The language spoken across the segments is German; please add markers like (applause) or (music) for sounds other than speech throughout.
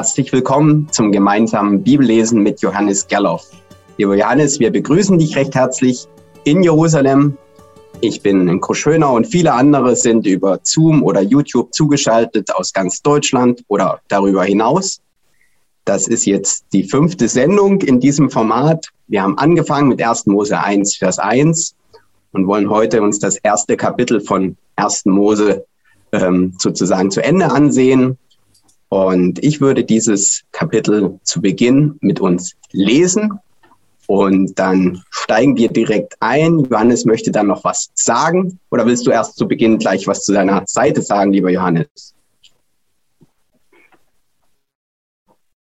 Herzlich willkommen zum gemeinsamen Bibellesen mit Johannes Gerloff. Lieber Johannes, wir begrüßen dich recht herzlich in Jerusalem. Ich bin in Koschönau und viele andere sind über Zoom oder YouTube zugeschaltet aus ganz Deutschland oder darüber hinaus. Das ist jetzt die fünfte Sendung in diesem Format. Wir haben angefangen mit 1. Mose 1, Vers 1 und wollen heute uns das erste Kapitel von 1. Mose ähm, sozusagen zu Ende ansehen. Und ich würde dieses Kapitel zu Beginn mit uns lesen und dann steigen wir direkt ein. Johannes möchte dann noch was sagen oder willst du erst zu Beginn gleich was zu deiner Seite sagen, lieber Johannes?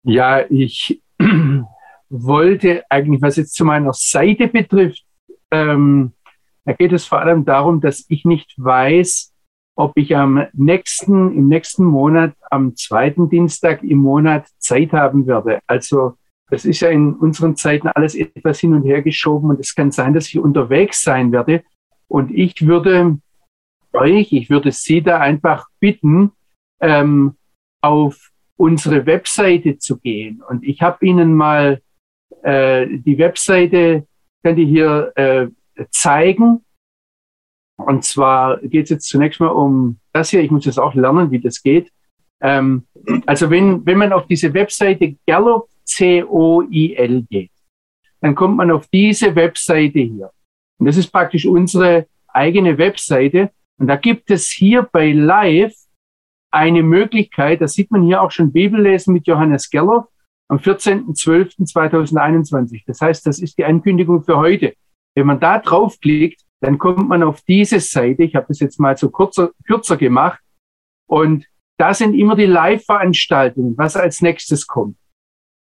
Ja, ich (clears throat) wollte eigentlich, was jetzt zu meiner Seite betrifft, ähm, da geht es vor allem darum, dass ich nicht weiß, ob ich am nächsten, im nächsten Monat, am zweiten Dienstag im Monat Zeit haben werde. Also das ist ja in unseren Zeiten alles etwas hin und her geschoben und es kann sein, dass ich unterwegs sein werde. Und ich würde euch, ich würde Sie da einfach bitten, ähm, auf unsere Webseite zu gehen. Und ich habe Ihnen mal äh, die Webseite, kann ich hier äh, zeigen. Und zwar geht es jetzt zunächst mal um das hier. Ich muss jetzt auch lernen, wie das geht. Ähm, also wenn, wenn man auf diese Webseite Gallup, C-O-I-L geht, dann kommt man auf diese Webseite hier. Und das ist praktisch unsere eigene Webseite. Und da gibt es hier bei Live eine Möglichkeit, da sieht man hier auch schon Bibellesen mit Johannes Geller am 14.12.2021. Das heißt, das ist die Ankündigung für heute. Wenn man da draufklickt, dann kommt man auf diese Seite. Ich habe das jetzt mal so kurzer, kürzer gemacht. Und da sind immer die Live-Veranstaltungen, was als nächstes kommt.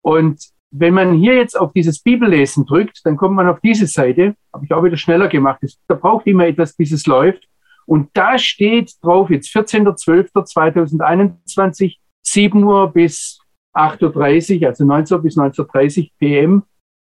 Und wenn man hier jetzt auf dieses Bibellesen drückt, dann kommt man auf diese Seite. Habe ich auch wieder schneller gemacht. Da braucht immer etwas, bis es läuft. Und da steht drauf jetzt 14.12.2021, 7 Uhr bis 8.30 Uhr, also 19 Uhr bis 19.30 Uhr PM.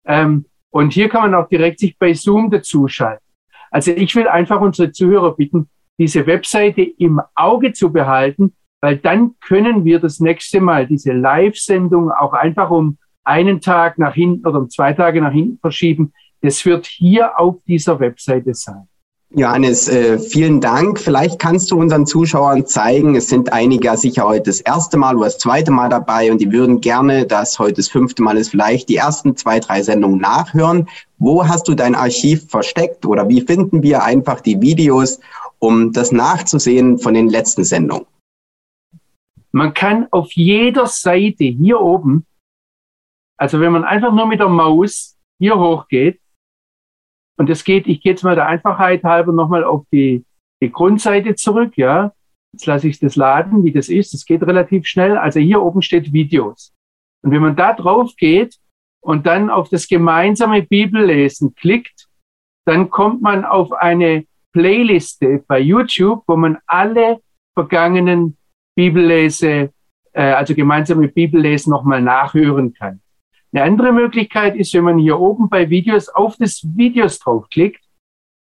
Ähm, und hier kann man auch direkt sich bei Zoom dazuschalten. Also ich will einfach unsere Zuhörer bitten, diese Webseite im Auge zu behalten, weil dann können wir das nächste Mal diese Live-Sendung auch einfach um einen Tag nach hinten oder um zwei Tage nach hinten verschieben. Das wird hier auf dieser Webseite sein. Johannes, äh, vielen Dank. Vielleicht kannst du unseren Zuschauern zeigen, es sind einige sicher heute das erste Mal oder das zweite Mal dabei und die würden gerne, dass heute das fünfte Mal ist, vielleicht die ersten zwei, drei Sendungen nachhören. Wo hast du dein Archiv versteckt oder wie finden wir einfach die Videos, um das nachzusehen von den letzten Sendungen? Man kann auf jeder Seite hier oben, also wenn man einfach nur mit der Maus hier hochgeht, und es geht, ich gehe jetzt mal der Einfachheit halber nochmal auf die, die Grundseite zurück, ja. Jetzt lasse ich das laden, wie das ist. Es geht relativ schnell. Also hier oben steht Videos. Und wenn man da drauf geht und dann auf das gemeinsame Bibellesen klickt, dann kommt man auf eine Playliste bei YouTube, wo man alle vergangenen Bibellese, äh, also gemeinsame Bibellesen nochmal nachhören kann. Eine andere Möglichkeit ist, wenn man hier oben bei Videos auf das Videos draufklickt,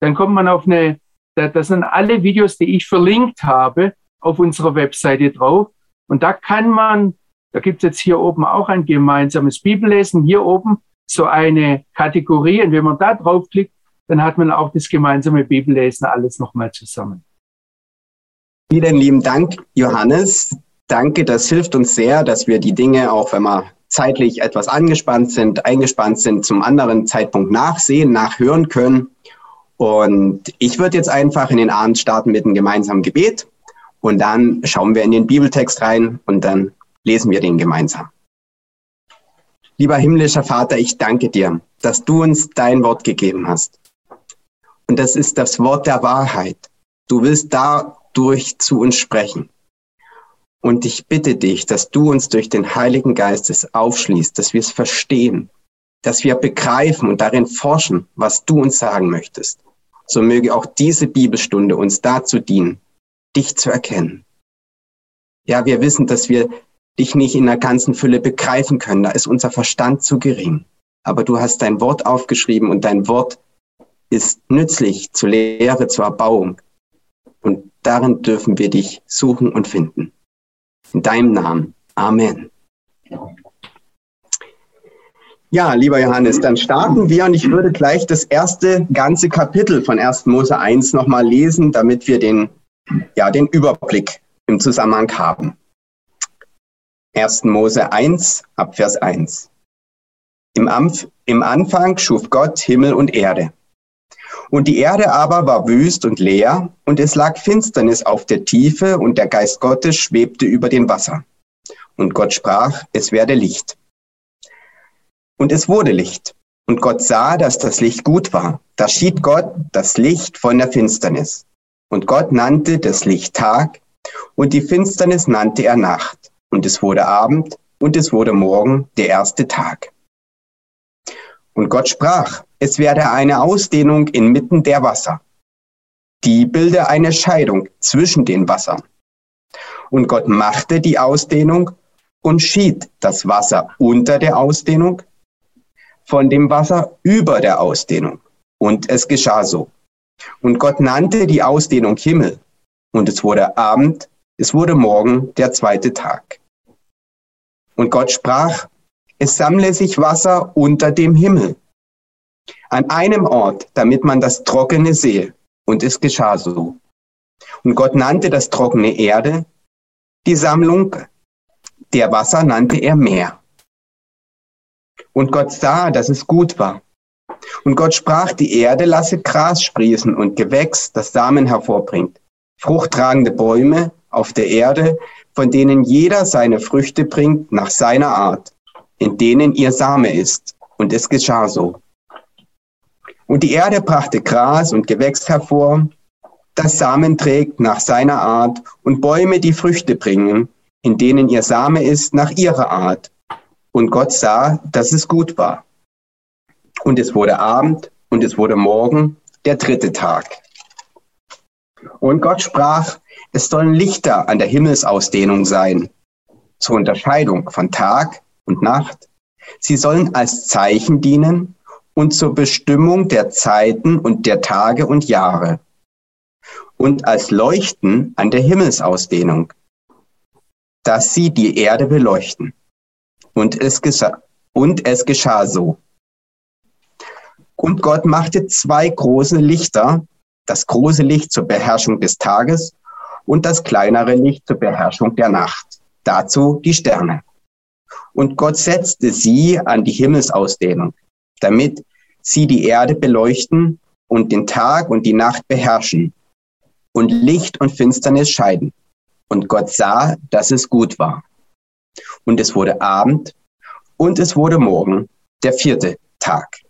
dann kommt man auf eine, das sind alle Videos, die ich verlinkt habe, auf unserer Webseite drauf. Und da kann man, da gibt es jetzt hier oben auch ein gemeinsames Bibellesen, hier oben so eine Kategorie. Und wenn man da draufklickt, dann hat man auch das gemeinsame Bibellesen alles nochmal zusammen. Vielen lieben Dank, Johannes. Danke, das hilft uns sehr, dass wir die Dinge, auch wenn wir zeitlich etwas angespannt sind, eingespannt sind, zum anderen Zeitpunkt nachsehen, nachhören können. Und ich würde jetzt einfach in den Abend starten mit einem gemeinsamen Gebet und dann schauen wir in den Bibeltext rein und dann lesen wir den gemeinsam. Lieber himmlischer Vater, ich danke dir, dass du uns dein Wort gegeben hast. Und das ist das Wort der Wahrheit. Du willst dadurch zu uns sprechen. Und ich bitte dich, dass du uns durch den Heiligen Geist es aufschließt, dass wir es verstehen, dass wir begreifen und darin forschen, was du uns sagen möchtest. So möge auch diese Bibelstunde uns dazu dienen, dich zu erkennen. Ja, wir wissen, dass wir dich nicht in der ganzen Fülle begreifen können. Da ist unser Verstand zu gering. Aber du hast dein Wort aufgeschrieben und dein Wort ist nützlich zur Lehre, zur Erbauung. Und darin dürfen wir dich suchen und finden. In deinem Namen. Amen. Ja, lieber Johannes, dann starten wir und ich würde gleich das erste ganze Kapitel von 1. Mose 1 nochmal lesen, damit wir den, ja, den Überblick im Zusammenhang haben. 1. Mose 1 ab Vers 1. Im, Ampf, Im Anfang schuf Gott Himmel und Erde. Und die Erde aber war wüst und leer, und es lag Finsternis auf der Tiefe, und der Geist Gottes schwebte über den Wasser. Und Gott sprach, es werde Licht. Und es wurde Licht. Und Gott sah, dass das Licht gut war. Da schied Gott das Licht von der Finsternis. Und Gott nannte das Licht Tag, und die Finsternis nannte er Nacht. Und es wurde Abend, und es wurde Morgen, der erste Tag. Und Gott sprach, es werde eine Ausdehnung inmitten der Wasser. Die bilde eine Scheidung zwischen den Wassern. Und Gott machte die Ausdehnung und schied das Wasser unter der Ausdehnung von dem Wasser über der Ausdehnung. Und es geschah so. Und Gott nannte die Ausdehnung Himmel. Und es wurde Abend, es wurde Morgen, der zweite Tag. Und Gott sprach, es sammle sich Wasser unter dem Himmel an einem Ort, damit man das Trockene sehe. Und es geschah so. Und Gott nannte das trockene Erde, die Sammlung der Wasser nannte er Meer. Und Gott sah, dass es gut war. Und Gott sprach, die Erde lasse Gras sprießen und Gewächs, das Samen hervorbringt. Fruchttragende Bäume auf der Erde, von denen jeder seine Früchte bringt nach seiner Art, in denen ihr Same ist. Und es geschah so. Und die Erde brachte Gras und Gewächs hervor, das Samen trägt nach seiner Art, und Bäume, die Früchte bringen, in denen ihr Same ist nach ihrer Art. Und Gott sah, dass es gut war. Und es wurde Abend und es wurde Morgen, der dritte Tag. Und Gott sprach, es sollen Lichter an der Himmelsausdehnung sein, zur Unterscheidung von Tag und Nacht. Sie sollen als Zeichen dienen und zur Bestimmung der Zeiten und der Tage und Jahre und als Leuchten an der Himmelsausdehnung, dass sie die Erde beleuchten. Und es geschah, und es geschah so. Und Gott machte zwei große Lichter, das große Licht zur Beherrschung des Tages und das kleinere Licht zur Beherrschung der Nacht. Dazu die Sterne. Und Gott setzte sie an die Himmelsausdehnung damit sie die Erde beleuchten und den Tag und die Nacht beherrschen und Licht und Finsternis scheiden. Und Gott sah, dass es gut war. Und es wurde Abend und es wurde Morgen, der vierte Tag.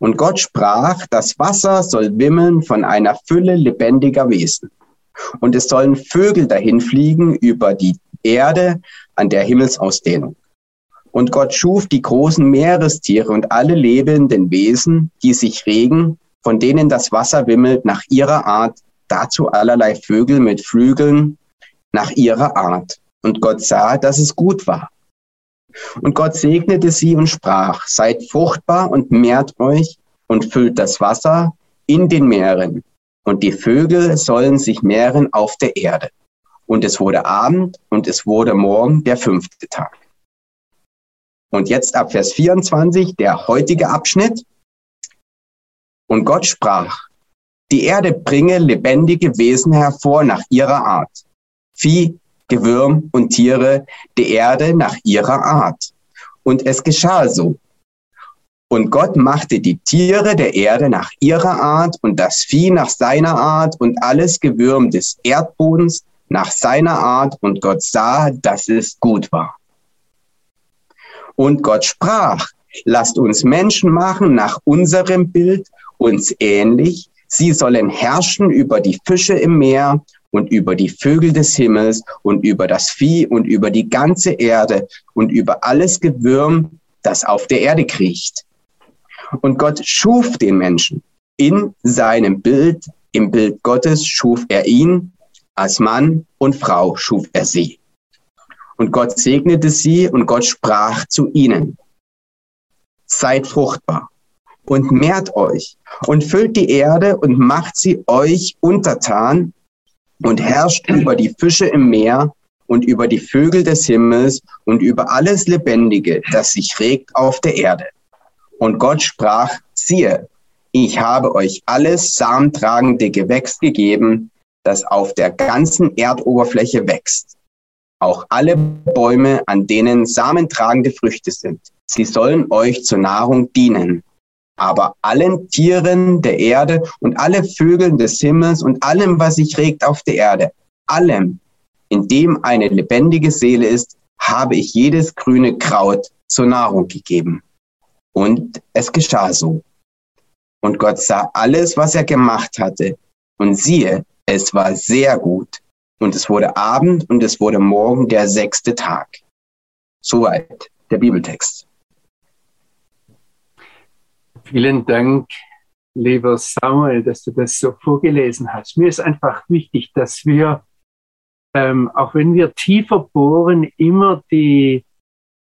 Und Gott sprach, das Wasser soll wimmeln von einer Fülle lebendiger Wesen. Und es sollen Vögel dahin fliegen über die Erde an der Himmelsausdehnung. Und Gott schuf die großen Meerestiere und alle lebenden Wesen, die sich regen, von denen das Wasser wimmelt nach ihrer Art, dazu allerlei Vögel mit Flügeln nach ihrer Art. Und Gott sah, dass es gut war. Und Gott segnete sie und sprach, seid fruchtbar und mehrt euch und füllt das Wasser in den Meeren. Und die Vögel sollen sich mehren auf der Erde. Und es wurde Abend und es wurde Morgen der fünfte Tag. Und jetzt ab Vers 24, der heutige Abschnitt. Und Gott sprach, die Erde bringe lebendige Wesen hervor nach ihrer Art. Vieh, Gewürm und Tiere, die Erde nach ihrer Art. Und es geschah so. Und Gott machte die Tiere der Erde nach ihrer Art und das Vieh nach seiner Art und alles Gewürm des Erdbodens nach seiner Art. Und Gott sah, dass es gut war. Und Gott sprach, lasst uns Menschen machen nach unserem Bild, uns ähnlich. Sie sollen herrschen über die Fische im Meer und über die Vögel des Himmels und über das Vieh und über die ganze Erde und über alles Gewürm, das auf der Erde kriecht. Und Gott schuf den Menschen. In seinem Bild, im Bild Gottes schuf er ihn, als Mann und Frau schuf er sie. Und Gott segnete sie und Gott sprach zu ihnen, seid fruchtbar und mehrt euch und füllt die Erde und macht sie euch untertan und herrscht über die Fische im Meer und über die Vögel des Himmels und über alles Lebendige, das sich regt auf der Erde. Und Gott sprach, siehe, ich habe euch alles samentragende Gewächs gegeben, das auf der ganzen Erdoberfläche wächst. Auch alle Bäume, an denen samentragende Früchte sind. Sie sollen euch zur Nahrung dienen. Aber allen Tieren der Erde und alle Vögeln des Himmels und allem, was sich regt auf der Erde, allem, in dem eine lebendige Seele ist, habe ich jedes grüne Kraut zur Nahrung gegeben. Und es geschah so. Und Gott sah alles, was er gemacht hatte. Und siehe, es war sehr gut. Und es wurde Abend und es wurde Morgen der sechste Tag. Soweit der Bibeltext. Vielen Dank, lieber Samuel, dass du das so vorgelesen hast. Mir ist einfach wichtig, dass wir, ähm, auch wenn wir tiefer bohren, immer die,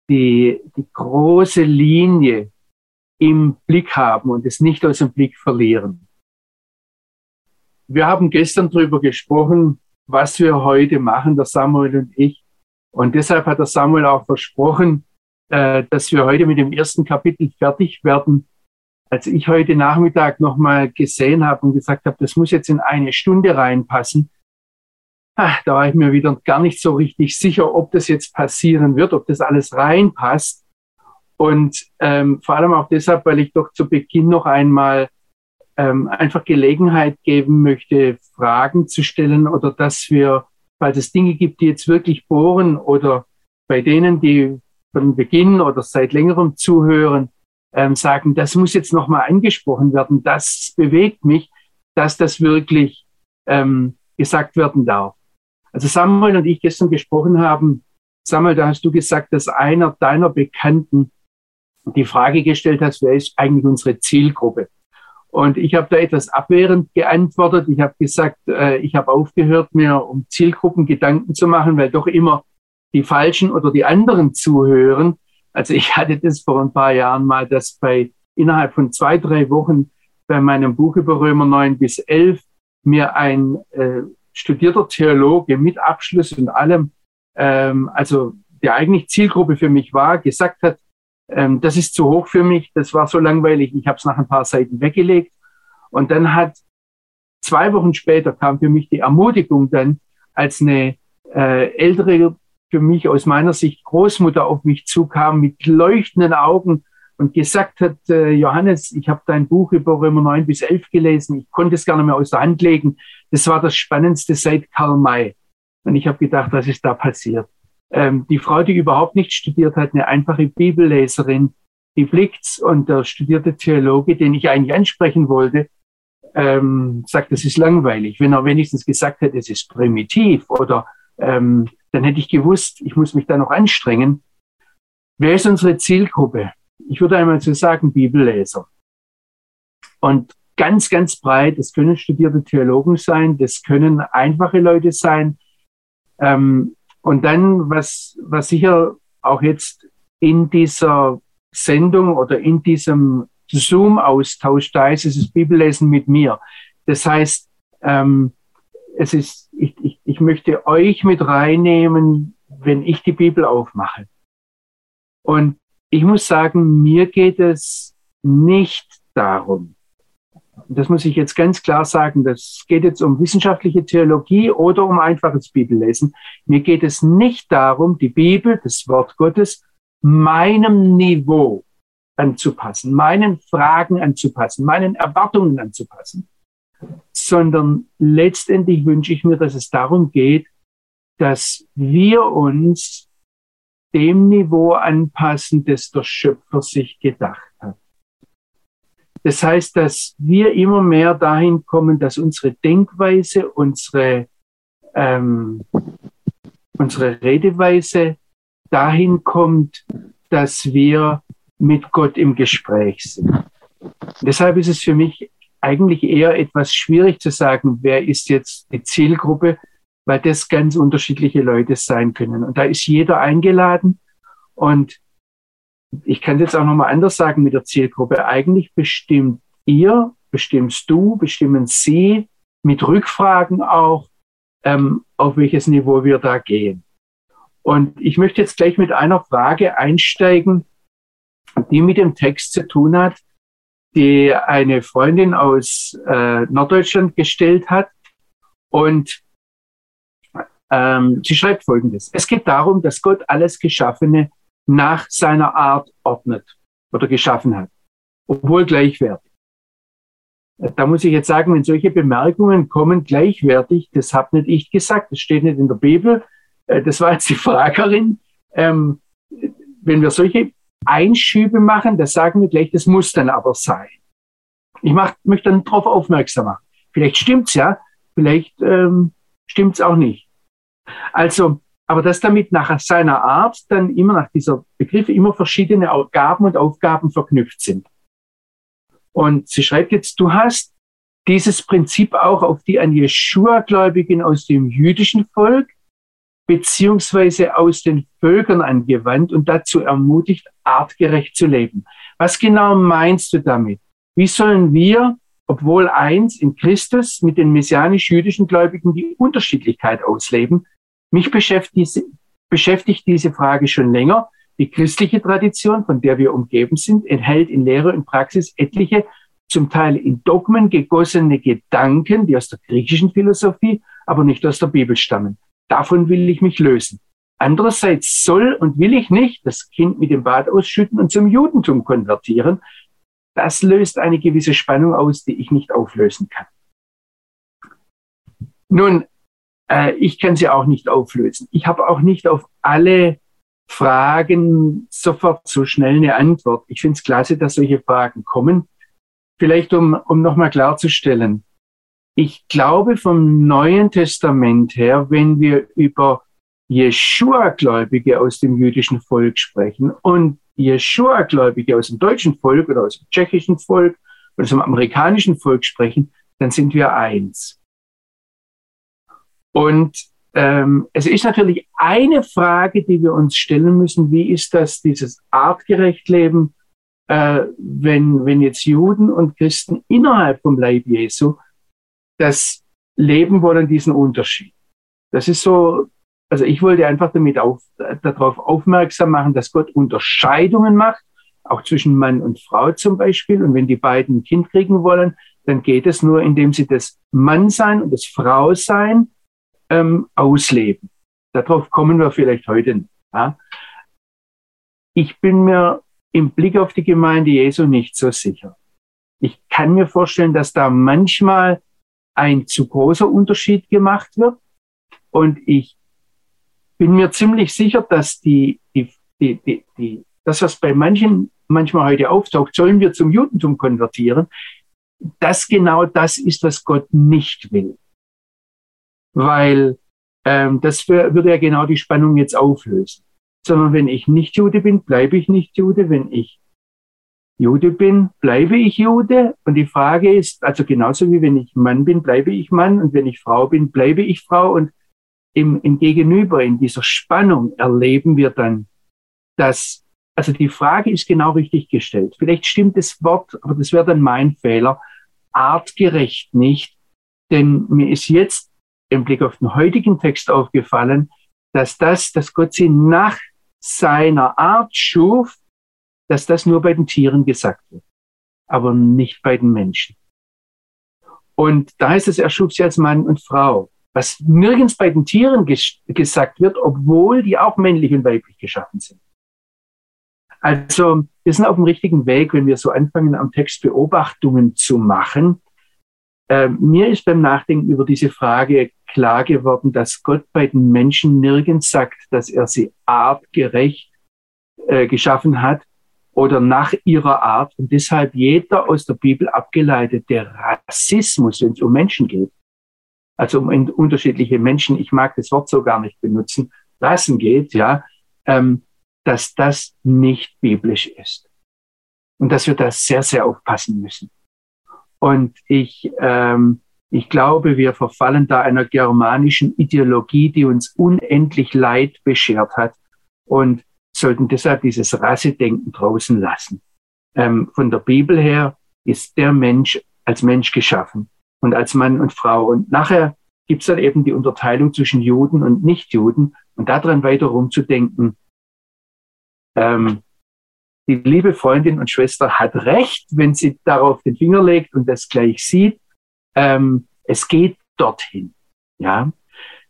die, die große Linie im Blick haben und es nicht aus dem Blick verlieren. Wir haben gestern darüber gesprochen, was wir heute machen, der Samuel und ich. Und deshalb hat der Samuel auch versprochen, äh, dass wir heute mit dem ersten Kapitel fertig werden. Als ich heute Nachmittag nochmal gesehen habe und gesagt habe, das muss jetzt in eine Stunde reinpassen, ach, da war ich mir wieder gar nicht so richtig sicher, ob das jetzt passieren wird, ob das alles reinpasst. Und ähm, vor allem auch deshalb, weil ich doch zu Beginn noch einmal ähm, einfach Gelegenheit geben möchte, Fragen zu stellen oder dass wir, weil es Dinge gibt, die jetzt wirklich bohren oder bei denen, die von Beginn oder seit längerem zuhören, ähm, sagen, das muss jetzt nochmal angesprochen werden, das bewegt mich, dass das wirklich ähm, gesagt werden darf. Also Samuel und ich gestern gesprochen haben, Samuel, da hast du gesagt, dass einer deiner Bekannten die Frage gestellt hast, wer ist eigentlich unsere Zielgruppe? Und ich habe da etwas abwehrend geantwortet. Ich habe gesagt, äh, ich habe aufgehört, mir um Zielgruppen Gedanken zu machen, weil doch immer die Falschen oder die anderen zuhören. Also ich hatte das vor ein paar Jahren mal, dass bei innerhalb von zwei, drei Wochen bei meinem Buch über Römer 9 bis 11 mir ein äh, studierter Theologe mit Abschluss und allem, ähm, also der eigentlich Zielgruppe für mich war, gesagt hat, ähm, das ist zu hoch für mich, das war so langweilig, ich habe es nach ein paar Seiten weggelegt. Und dann hat zwei Wochen später kam für mich die Ermutigung dann, als eine äh, ältere, für mich aus meiner Sicht Großmutter auf mich zukam mit leuchtenden Augen und gesagt hat, äh, Johannes, ich habe dein Buch über Römer 9 bis 11 gelesen, ich konnte es gerne mehr aus der Hand legen. Das war das Spannendste seit Karl May. Und ich habe gedacht, was ist da passiert? Ähm, die Frau, die überhaupt nicht studiert hat, eine einfache Bibelleserin, die blickt's und der studierte Theologe, den ich eigentlich ansprechen wollte, ähm, sagt, das ist langweilig. Wenn er wenigstens gesagt hätte, es ist primitiv oder ähm, dann hätte ich gewusst, ich muss mich da noch anstrengen. Wer ist unsere Zielgruppe? Ich würde einmal so sagen, Bibelleser. Und ganz, ganz breit, das können studierte Theologen sein, das können einfache Leute sein. Ähm, und dann, was, was sicher auch jetzt in dieser Sendung oder in diesem Zoom-Austausch da ist, ist das Bibellesen mit mir. Das heißt, ähm, es ist, ich, ich, ich möchte euch mit reinnehmen, wenn ich die Bibel aufmache. Und ich muss sagen, mir geht es nicht darum, das muss ich jetzt ganz klar sagen, das geht jetzt um wissenschaftliche Theologie oder um einfaches Bibellesen. Mir geht es nicht darum, die Bibel, das Wort Gottes, meinem Niveau anzupassen, meinen Fragen anzupassen, meinen Erwartungen anzupassen, sondern letztendlich wünsche ich mir, dass es darum geht, dass wir uns dem Niveau anpassen, das der Schöpfer sich gedacht. Das heißt, dass wir immer mehr dahin kommen, dass unsere Denkweise, unsere, ähm, unsere Redeweise dahin kommt, dass wir mit Gott im Gespräch sind. Deshalb ist es für mich eigentlich eher etwas schwierig zu sagen, wer ist jetzt die Zielgruppe, weil das ganz unterschiedliche Leute sein können. Und da ist jeder eingeladen. Und ich kann jetzt auch nochmal anders sagen mit der Zielgruppe. Eigentlich bestimmt ihr, bestimmst du, bestimmen sie mit Rückfragen auch, ähm, auf welches Niveau wir da gehen. Und ich möchte jetzt gleich mit einer Frage einsteigen, die mit dem Text zu tun hat, die eine Freundin aus äh, Norddeutschland gestellt hat. Und ähm, sie schreibt Folgendes. Es geht darum, dass Gott alles Geschaffene nach seiner Art ordnet oder geschaffen hat, obwohl gleichwertig. Da muss ich jetzt sagen, wenn solche Bemerkungen kommen, gleichwertig, das habe nicht ich gesagt, das steht nicht in der Bibel, äh, das war jetzt die Fragerin. Ähm, wenn wir solche Einschübe machen, das sagen wir gleich, das muss dann aber sein. Ich mach, möchte dann darauf aufmerksam machen. Vielleicht stimmt's ja, vielleicht ähm, stimmt's auch nicht. Also, aber dass damit nach seiner Art dann immer nach dieser Begriffe immer verschiedene Gaben und Aufgaben verknüpft sind. Und sie schreibt jetzt, du hast dieses Prinzip auch auf die an Jeschua-Gläubigen aus dem jüdischen Volk beziehungsweise aus den Völkern angewandt und dazu ermutigt, artgerecht zu leben. Was genau meinst du damit? Wie sollen wir, obwohl eins in Christus, mit den messianisch-jüdischen Gläubigen die Unterschiedlichkeit ausleben? Mich beschäftigt, beschäftigt diese Frage schon länger. Die christliche Tradition, von der wir umgeben sind, enthält in Lehre und Praxis etliche, zum Teil in Dogmen gegossene Gedanken, die aus der griechischen Philosophie, aber nicht aus der Bibel stammen. Davon will ich mich lösen. Andererseits soll und will ich nicht das Kind mit dem Bad ausschütten und zum Judentum konvertieren. Das löst eine gewisse Spannung aus, die ich nicht auflösen kann. Nun, äh, ich kann sie auch nicht auflösen. Ich habe auch nicht auf alle Fragen sofort so schnell eine Antwort. Ich finde es klasse, dass solche Fragen kommen. Vielleicht um, um nochmal klarzustellen, ich glaube vom Neuen Testament her, wenn wir über Jeshua-Gläubige aus dem jüdischen Volk sprechen und Jeshua-Gläubige aus dem deutschen Volk oder aus dem tschechischen Volk oder aus dem amerikanischen Volk sprechen, dann sind wir eins. Und ähm, es ist natürlich eine Frage, die wir uns stellen müssen, wie ist das, dieses artgerecht Leben, äh, wenn, wenn jetzt Juden und Christen innerhalb vom Leib Jesu das leben wollen, diesen Unterschied. Das ist so, also ich wollte einfach damit auf, darauf aufmerksam machen, dass Gott Unterscheidungen macht, auch zwischen Mann und Frau zum Beispiel. Und wenn die beiden ein Kind kriegen wollen, dann geht es nur, indem sie das Mannsein und das Frausein ähm, ausleben. Darauf kommen wir vielleicht heute. Ja? Ich bin mir im Blick auf die Gemeinde Jesu nicht so sicher. Ich kann mir vorstellen, dass da manchmal ein zu großer Unterschied gemacht wird. Und ich bin mir ziemlich sicher, dass die, die, die, die, die, das, was bei manchen manchmal heute auftaucht, sollen wir zum Judentum konvertieren, das genau das ist, was Gott nicht will. Weil ähm, das würde ja genau die Spannung jetzt auflösen. Sondern wenn ich nicht Jude bin, bleibe ich nicht Jude. Wenn ich Jude bin, bleibe ich Jude. Und die Frage ist, also genauso wie wenn ich Mann bin, bleibe ich Mann. Und wenn ich Frau bin, bleibe ich Frau. Und im, im Gegenüber, in dieser Spannung erleben wir dann, dass, also die Frage ist genau richtig gestellt. Vielleicht stimmt das Wort, aber das wäre dann mein Fehler, artgerecht nicht. Denn mir ist jetzt im Blick auf den heutigen Text aufgefallen, dass das, dass Gott sie nach seiner Art schuf, dass das nur bei den Tieren gesagt wird, aber nicht bei den Menschen. Und da heißt es, er schuf sie als Mann und Frau, was nirgends bei den Tieren ges gesagt wird, obwohl die auch männlich und weiblich geschaffen sind. Also wir sind auf dem richtigen Weg, wenn wir so anfangen, am Text Beobachtungen zu machen. Äh, mir ist beim Nachdenken über diese Frage klar geworden, dass Gott bei den Menschen nirgends sagt, dass er sie artgerecht äh, geschaffen hat, oder nach ihrer Art und deshalb jeder aus der Bibel abgeleitet, der Rassismus, wenn es um Menschen geht, also um unterschiedliche Menschen, ich mag das Wort so gar nicht benutzen, Rassen geht, ja, ähm, dass das nicht biblisch ist. Und dass wir da sehr, sehr aufpassen müssen. Und ich, ähm, ich glaube, wir verfallen da einer germanischen Ideologie, die uns unendlich Leid beschert hat. Und sollten deshalb dieses Rassedenken draußen lassen. Ähm, von der Bibel her ist der Mensch als Mensch geschaffen und als Mann und Frau. Und nachher gibt es dann eben die Unterteilung zwischen Juden und Nichtjuden. und daran weiter rumzudenken. Ähm, die liebe Freundin und Schwester hat recht, wenn sie darauf den Finger legt und das gleich sieht. Ähm, es geht dorthin. Ja.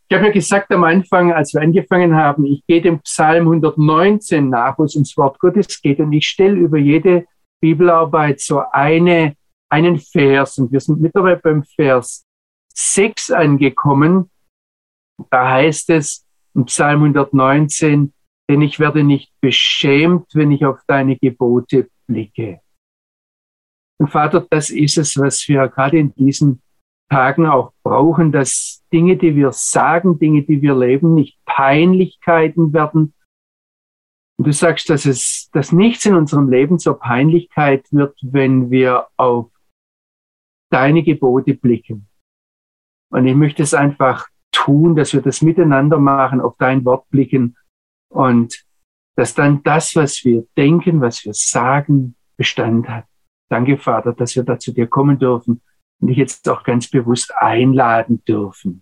Ich habe ja gesagt am Anfang, als wir angefangen haben, ich gehe dem Psalm 119 nach, wo es ums Wort Gottes geht und ich stelle über jede Bibelarbeit so eine, einen Vers und wir sind mittlerweile beim Vers 6 angekommen. Da heißt es im Psalm 119, denn ich werde nicht beschämt, wenn ich auf deine Gebote blicke. Und Vater, das ist es, was wir gerade in diesen Tagen auch brauchen, dass Dinge, die wir sagen, Dinge, die wir leben, nicht Peinlichkeiten werden. Und du sagst, dass es, dass nichts in unserem Leben zur Peinlichkeit wird, wenn wir auf deine Gebote blicken. Und ich möchte es einfach tun, dass wir das miteinander machen, auf dein Wort blicken und dass dann das, was wir denken, was wir sagen, Bestand hat. Danke, Vater, dass wir da zu dir kommen dürfen und dich jetzt auch ganz bewusst einladen dürfen.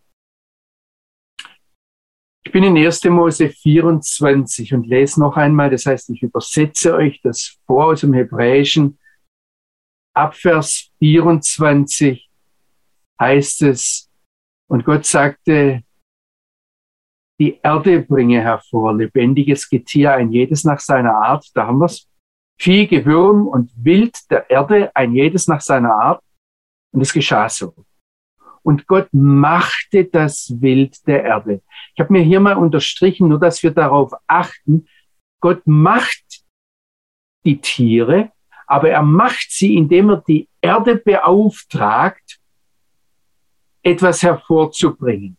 Ich bin in 1. Mose 24 und lese noch einmal, das heißt, ich übersetze euch das vor aus dem Hebräischen. Ab Vers 24 heißt es, und Gott sagte, die Erde bringe hervor, lebendiges Getier, ein jedes nach seiner Art. Da haben wir es. Vieh, Gewürm und Wild der Erde, ein jedes nach seiner Art. Und es geschah so. Und Gott machte das Wild der Erde. Ich habe mir hier mal unterstrichen, nur dass wir darauf achten. Gott macht die Tiere, aber er macht sie, indem er die Erde beauftragt, etwas hervorzubringen.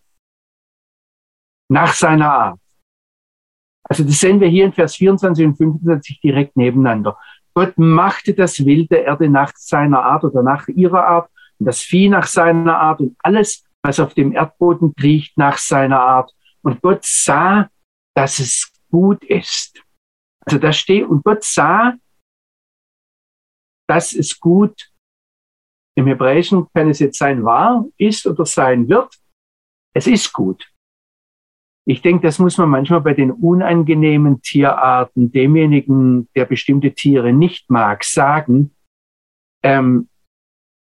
Nach seiner Art. Also das sehen wir hier in Vers 24 und 25 direkt nebeneinander. Gott machte das Wild der Erde nach seiner Art oder nach ihrer Art und das Vieh nach seiner Art und alles, was auf dem Erdboden kriecht, nach seiner Art. Und Gott sah, dass es gut ist. Also da steht, und Gott sah, dass es gut im Hebräischen kann es jetzt sein war, ist oder sein wird. Es ist gut. Ich denke, das muss man manchmal bei den unangenehmen Tierarten, demjenigen, der bestimmte Tiere nicht mag, sagen. Ähm,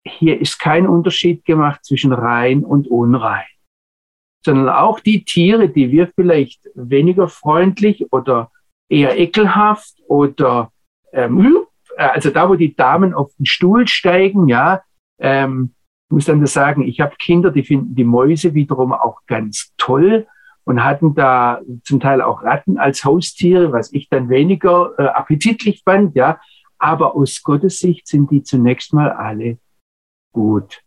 hier ist kein Unterschied gemacht zwischen rein und unrein, sondern auch die Tiere, die wir vielleicht weniger freundlich oder eher ekelhaft oder ähm, also da, wo die Damen auf den Stuhl steigen, ja, ähm, muss dann das sagen, ich habe Kinder, die finden die Mäuse wiederum auch ganz toll und hatten da zum Teil auch Ratten als Haustiere, was ich dann weniger äh, appetitlich fand, ja. Aber aus Gottes Sicht sind die zunächst mal alle gut.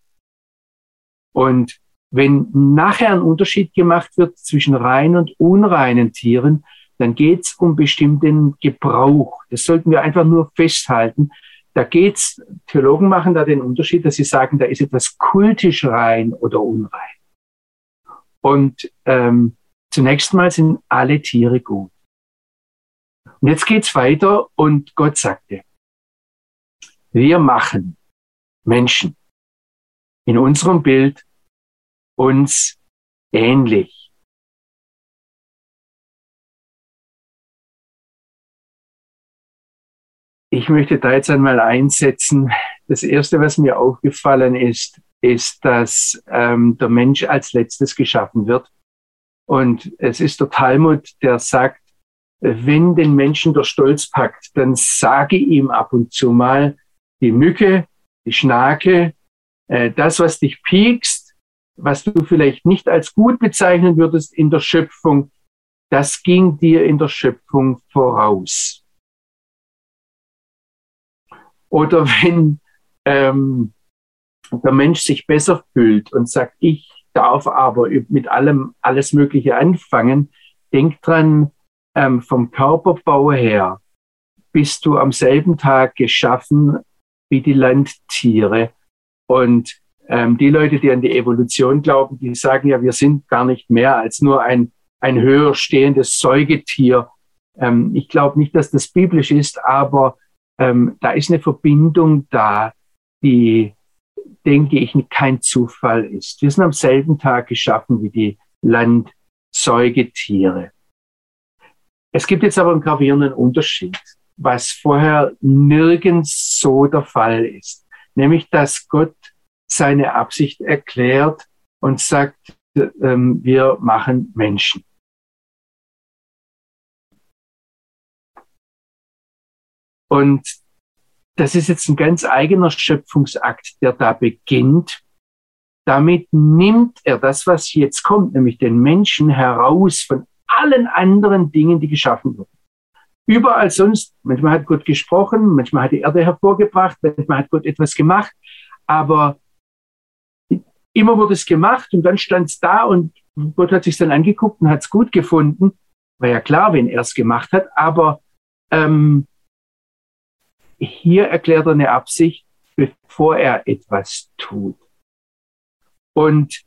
Und wenn nachher ein Unterschied gemacht wird zwischen reinen und unreinen Tieren, dann geht es um bestimmten Gebrauch. Das sollten wir einfach nur festhalten. Da geht's, Theologen machen da den Unterschied, dass sie sagen, da ist etwas kultisch rein oder unrein. Und ähm, zunächst mal sind alle Tiere gut. Und jetzt geht's weiter und Gott sagte, wir machen Menschen in unserem Bild uns ähnlich. Ich möchte da jetzt einmal einsetzen. Das Erste, was mir aufgefallen ist, ist, dass ähm, der Mensch als letztes geschaffen wird. Und es ist der Talmud, der sagt, wenn den Menschen der Stolz packt, dann sage ihm ab und zu mal die Mücke, die Schnake, äh, das, was dich piekst, was du vielleicht nicht als gut bezeichnen würdest in der Schöpfung, das ging dir in der Schöpfung voraus. Oder wenn ähm, der Mensch sich besser fühlt und sagt, ich darf aber mit allem alles Mögliche anfangen, denk dran, ähm, vom Körperbau her bist du am selben Tag geschaffen wie die Landtiere. Und ähm, die Leute, die an die Evolution glauben, die sagen ja, wir sind gar nicht mehr als nur ein, ein höher stehendes Säugetier. Ähm, ich glaube nicht, dass das biblisch ist, aber ähm, da ist eine Verbindung da, die, denke ich, kein Zufall ist. Wir sind am selben Tag geschaffen wie die Landsäugetiere. Es gibt jetzt aber einen gravierenden Unterschied, was vorher nirgends so der Fall ist. Nämlich, dass Gott seine Absicht erklärt und sagt, ähm, wir machen Menschen. Und das ist jetzt ein ganz eigener Schöpfungsakt, der da beginnt. Damit nimmt er das, was jetzt kommt, nämlich den Menschen heraus von allen anderen Dingen, die geschaffen wurden. Überall sonst, manchmal hat Gott gesprochen, manchmal hat die Erde hervorgebracht, manchmal hat Gott etwas gemacht, aber immer wurde es gemacht und dann stand es da und Gott hat sich dann angeguckt und hat es gut gefunden. War ja klar, wenn er es gemacht hat, aber ähm, hier erklärt er eine Absicht, bevor er etwas tut. Und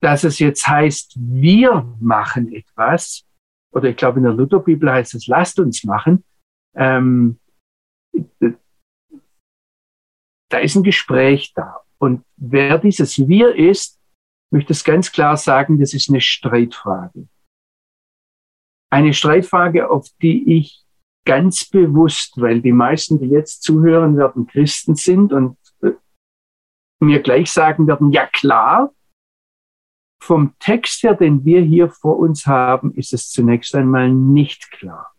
dass es jetzt heißt, wir machen etwas, oder ich glaube in der Lutherbibel heißt es, lasst uns machen, ähm, da ist ein Gespräch da. Und wer dieses Wir ist, möchte es ganz klar sagen, das ist eine Streitfrage. Eine Streitfrage, auf die ich ganz bewusst, weil die meisten, die jetzt zuhören werden, Christen sind und äh, mir gleich sagen werden, ja klar, vom Text her, den wir hier vor uns haben, ist es zunächst einmal nicht klar.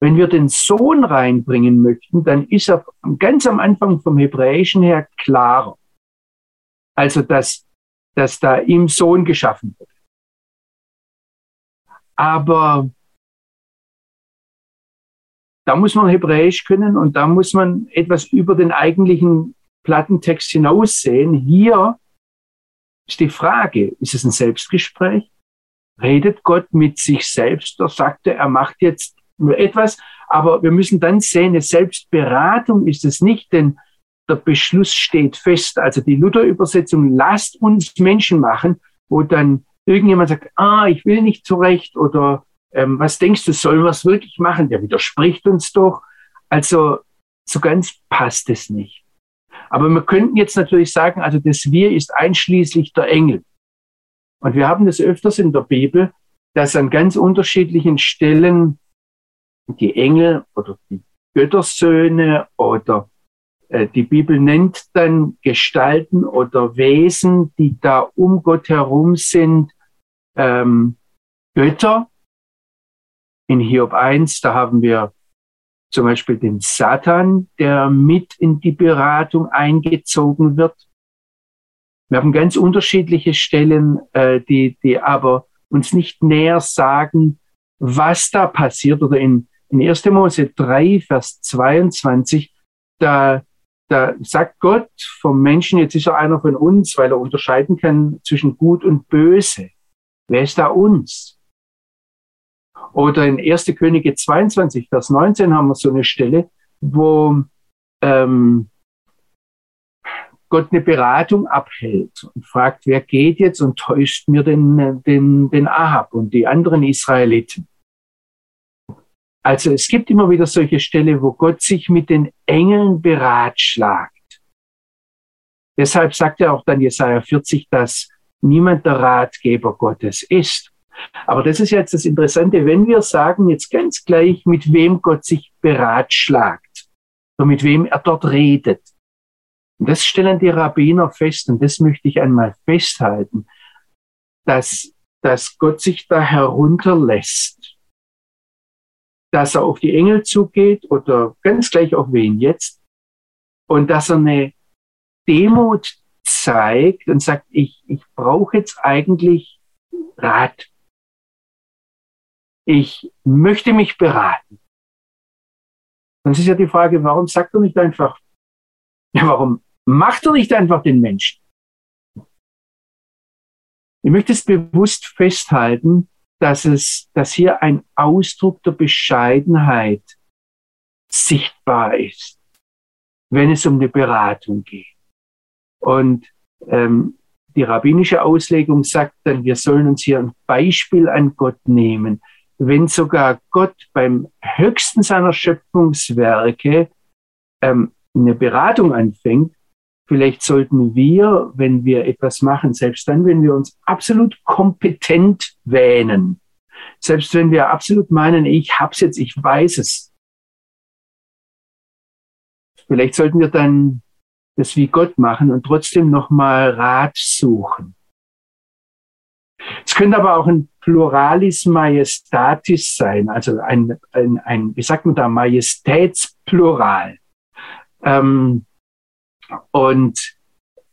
Wenn wir den Sohn reinbringen möchten, dann ist er ganz am Anfang vom Hebräischen her klarer. Also, dass, dass da im Sohn geschaffen wird. Aber da muss man Hebräisch können und da muss man etwas über den eigentlichen Plattentext hinaussehen. Hier ist die Frage, ist es ein Selbstgespräch? Redet Gott mit sich selbst oder sagt er, er macht jetzt nur etwas? Aber wir müssen dann sehen, eine Selbstberatung ist es nicht, denn der Beschluss steht fest. Also die Luther-Übersetzung, lasst uns Menschen machen, wo dann irgendjemand sagt, ah, ich will nicht zurecht oder ähm, was denkst du, sollen wir es wirklich machen? Der widerspricht uns doch. Also so ganz passt es nicht. Aber wir könnten jetzt natürlich sagen, also das Wir ist einschließlich der Engel. Und wir haben das öfters in der Bibel, dass an ganz unterschiedlichen Stellen die Engel oder die Göttersöhne oder äh, die Bibel nennt dann Gestalten oder Wesen, die da um Gott herum sind, ähm, Götter. In Hiob 1, da haben wir zum Beispiel den Satan, der mit in die Beratung eingezogen wird. Wir haben ganz unterschiedliche Stellen, äh, die, die aber uns nicht näher sagen, was da passiert. Oder in, in 1. Mose 3, Vers 22, da, da sagt Gott vom Menschen, jetzt ist er einer von uns, weil er unterscheiden kann zwischen gut und böse. Wer ist da uns? Oder in 1. Könige 22, Vers 19 haben wir so eine Stelle, wo ähm, Gott eine Beratung abhält und fragt, wer geht jetzt und täuscht mir den, den, den Ahab und die anderen Israeliten. Also es gibt immer wieder solche Stelle, wo Gott sich mit den Engeln beratschlagt. Deshalb sagt er auch dann Jesaja 40, dass niemand der Ratgeber Gottes ist. Aber das ist jetzt das Interessante, wenn wir sagen jetzt ganz gleich, mit wem Gott sich beratschlagt oder mit wem er dort redet. Und das stellen die Rabbiner fest und das möchte ich einmal festhalten, dass, dass Gott sich da herunterlässt, dass er auf die Engel zugeht oder ganz gleich auf wen jetzt. Und dass er eine Demut zeigt und sagt, ich, ich brauche jetzt eigentlich Rat ich möchte mich beraten. Dann ist ja die Frage, warum sagt er nicht einfach, ja, warum macht er nicht einfach den Menschen? Ich möchte es bewusst festhalten, dass es, dass hier ein Ausdruck der Bescheidenheit sichtbar ist, wenn es um eine Beratung geht. Und ähm, die rabbinische Auslegung sagt dann, wir sollen uns hier ein Beispiel an Gott nehmen wenn sogar Gott beim höchsten seiner Schöpfungswerke ähm, eine Beratung anfängt, vielleicht sollten wir, wenn wir etwas machen, selbst dann, wenn wir uns absolut kompetent wähnen, Selbst wenn wir absolut meinen, ich hab's jetzt, ich weiß es. Vielleicht sollten wir dann das wie Gott machen und trotzdem nochmal Rat suchen. Es könnte aber auch ein Pluralis Majestatis sein, also ein, ein, ein wie sagt man da, Majestätsplural. Ähm, und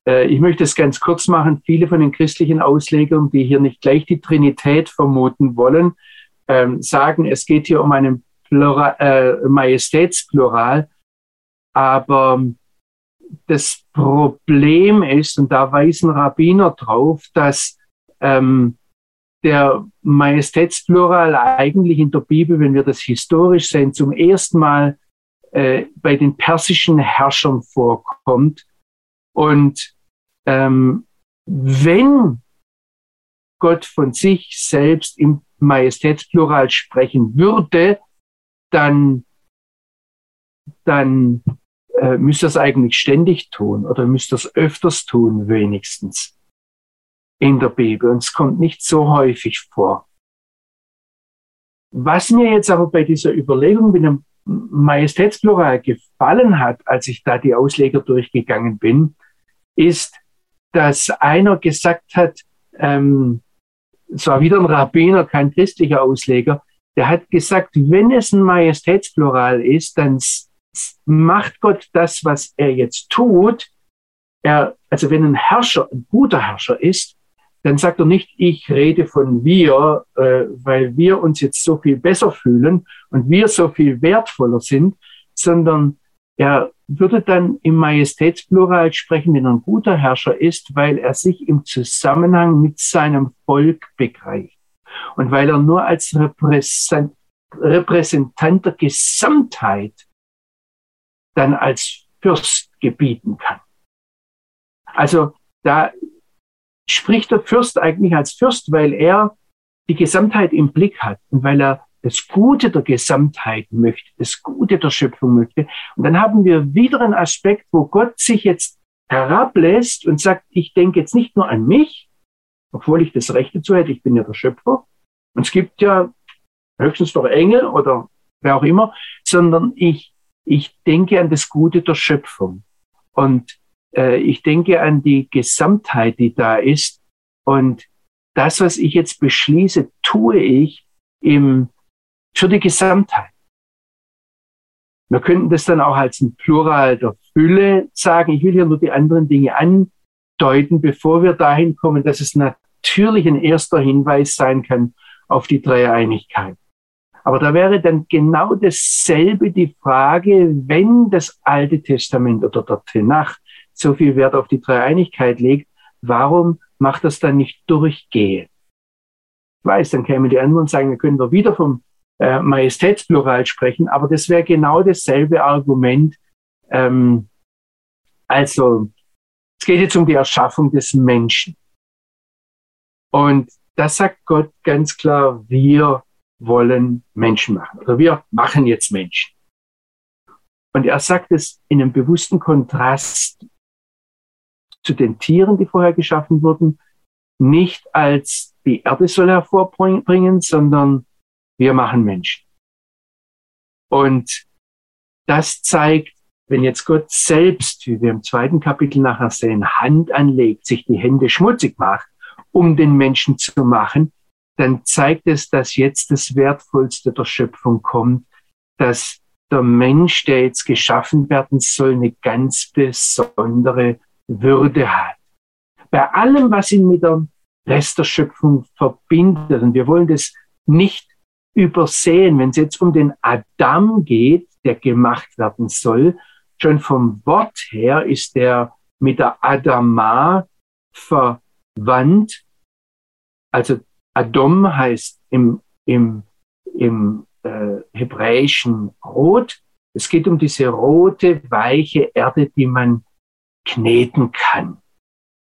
äh, ich möchte es ganz kurz machen. Viele von den christlichen Auslegern, die hier nicht gleich die Trinität vermuten wollen, ähm, sagen, es geht hier um einen Plural, äh, Majestätsplural. Aber das Problem ist, und da weisen Rabbiner drauf, dass ähm, der Majestätsplural eigentlich in der Bibel, wenn wir das historisch sehen, zum ersten Mal äh, bei den persischen Herrschern vorkommt. Und ähm, wenn Gott von sich selbst im Majestätsplural sprechen würde, dann, dann äh, müsste es eigentlich ständig tun oder müsste es öfters tun, wenigstens in der Bibel. Und es kommt nicht so häufig vor. Was mir jetzt aber bei dieser Überlegung mit dem Majestätsplural gefallen hat, als ich da die Ausleger durchgegangen bin, ist, dass einer gesagt hat, ähm, es war wieder ein Rabbiner, kein christlicher Ausleger, der hat gesagt, wenn es ein Majestätsplural ist, dann macht Gott das, was er jetzt tut. Er, also wenn ein Herrscher ein guter Herrscher ist, dann sagt er nicht, ich rede von wir, äh, weil wir uns jetzt so viel besser fühlen und wir so viel wertvoller sind, sondern er würde dann im Majestätsplural sprechen, wenn er ein guter Herrscher ist, weil er sich im Zusammenhang mit seinem Volk begreift und weil er nur als Repräsentant, der Gesamtheit dann als Fürst gebieten kann. Also da spricht der Fürst eigentlich als Fürst, weil er die Gesamtheit im Blick hat und weil er das Gute der Gesamtheit möchte, das Gute der Schöpfung möchte. Und dann haben wir wieder einen Aspekt, wo Gott sich jetzt herablässt und sagt, ich denke jetzt nicht nur an mich, obwohl ich das Recht dazu hätte, ich bin ja der Schöpfer. Und es gibt ja höchstens doch Engel oder wer auch immer, sondern ich, ich denke an das Gute der Schöpfung. Und äh, ich denke an die Gesamtheit, die da ist. Und das, was ich jetzt beschließe, tue ich im, für die Gesamtheit. Wir könnten das dann auch als ein Plural der Fülle sagen. Ich will hier nur die anderen Dinge andeuten, bevor wir dahin kommen, dass es natürlich ein erster Hinweis sein kann auf die Dreieinigkeit. Aber da wäre dann genau dasselbe die Frage, wenn das Alte Testament oder der Tenach so viel Wert auf die Dreieinigkeit legt, warum macht das dann nicht durchgehend? Weiß, dann kämen die anderen und sagen, wir können doch wieder vom äh, Majestätsplural sprechen, aber das wäre genau dasselbe Argument. Ähm, also, es geht jetzt um die Erschaffung des Menschen. Und das sagt Gott ganz klar, wir wollen Menschen machen oder wir machen jetzt Menschen. Und er sagt es in einem bewussten Kontrast zu den Tieren, die vorher geschaffen wurden, nicht als die Erde soll hervorbringen, sondern wir machen Menschen. Und das zeigt, wenn jetzt Gott selbst, wie wir im zweiten Kapitel nachher sehen, Hand anlegt, sich die Hände schmutzig macht, um den Menschen zu machen, dann zeigt es, dass jetzt das Wertvollste der Schöpfung kommt, dass der Mensch, der jetzt geschaffen werden soll, eine ganz besondere würde hat. Bei allem, was ihn mit der Rest der Schöpfung verbindet, und wir wollen das nicht übersehen, wenn es jetzt um den Adam geht, der gemacht werden soll, schon vom Wort her ist der mit der Adama verwandt. Also Adom heißt im, im, im äh, hebräischen rot. Es geht um diese rote, weiche Erde, die man kneten kann.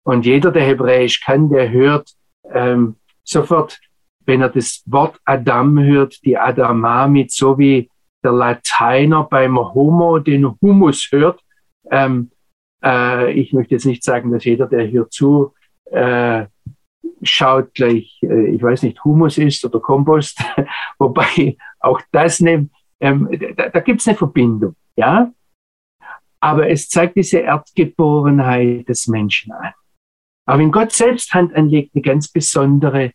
Und jeder, der Hebräisch kann, der hört ähm, sofort, wenn er das Wort Adam hört, die Adama mit, so wie der Lateiner beim Homo den Humus hört. Ähm, äh, ich möchte jetzt nicht sagen, dass jeder, der hier zu, äh, schaut gleich, äh, ich weiß nicht, Humus ist oder Kompost, (laughs) wobei auch das eine, ähm, da, da gibt es eine Verbindung, ja. Aber es zeigt diese Erdgeborenheit des Menschen an. Aber wenn Gott selbst Hand anlegt, eine ganz besondere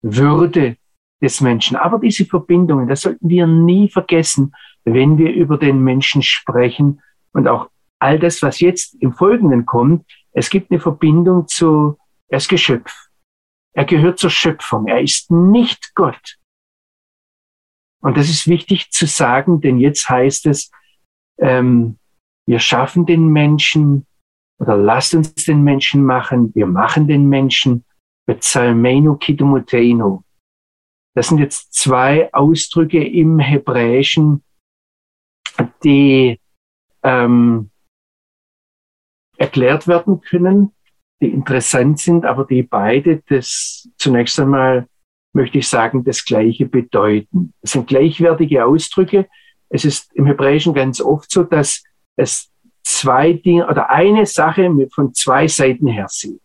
Würde des Menschen. Aber diese Verbindungen, das sollten wir nie vergessen, wenn wir über den Menschen sprechen und auch all das, was jetzt im Folgenden kommt. Es gibt eine Verbindung zu, er ist Geschöpf. Er gehört zur Schöpfung. Er ist nicht Gott. Und das ist wichtig zu sagen, denn jetzt heißt es, ähm, wir schaffen den Menschen oder lasst uns den Menschen machen. Wir machen den Menschen. Bezalmenu kidomuteinu. Das sind jetzt zwei Ausdrücke im Hebräischen, die ähm, erklärt werden können, die interessant sind, aber die beide das zunächst einmal, möchte ich sagen, das Gleiche bedeuten. Es sind gleichwertige Ausdrücke. Es ist im Hebräischen ganz oft so, dass es zwei Dinge oder eine Sache von zwei Seiten her sieht.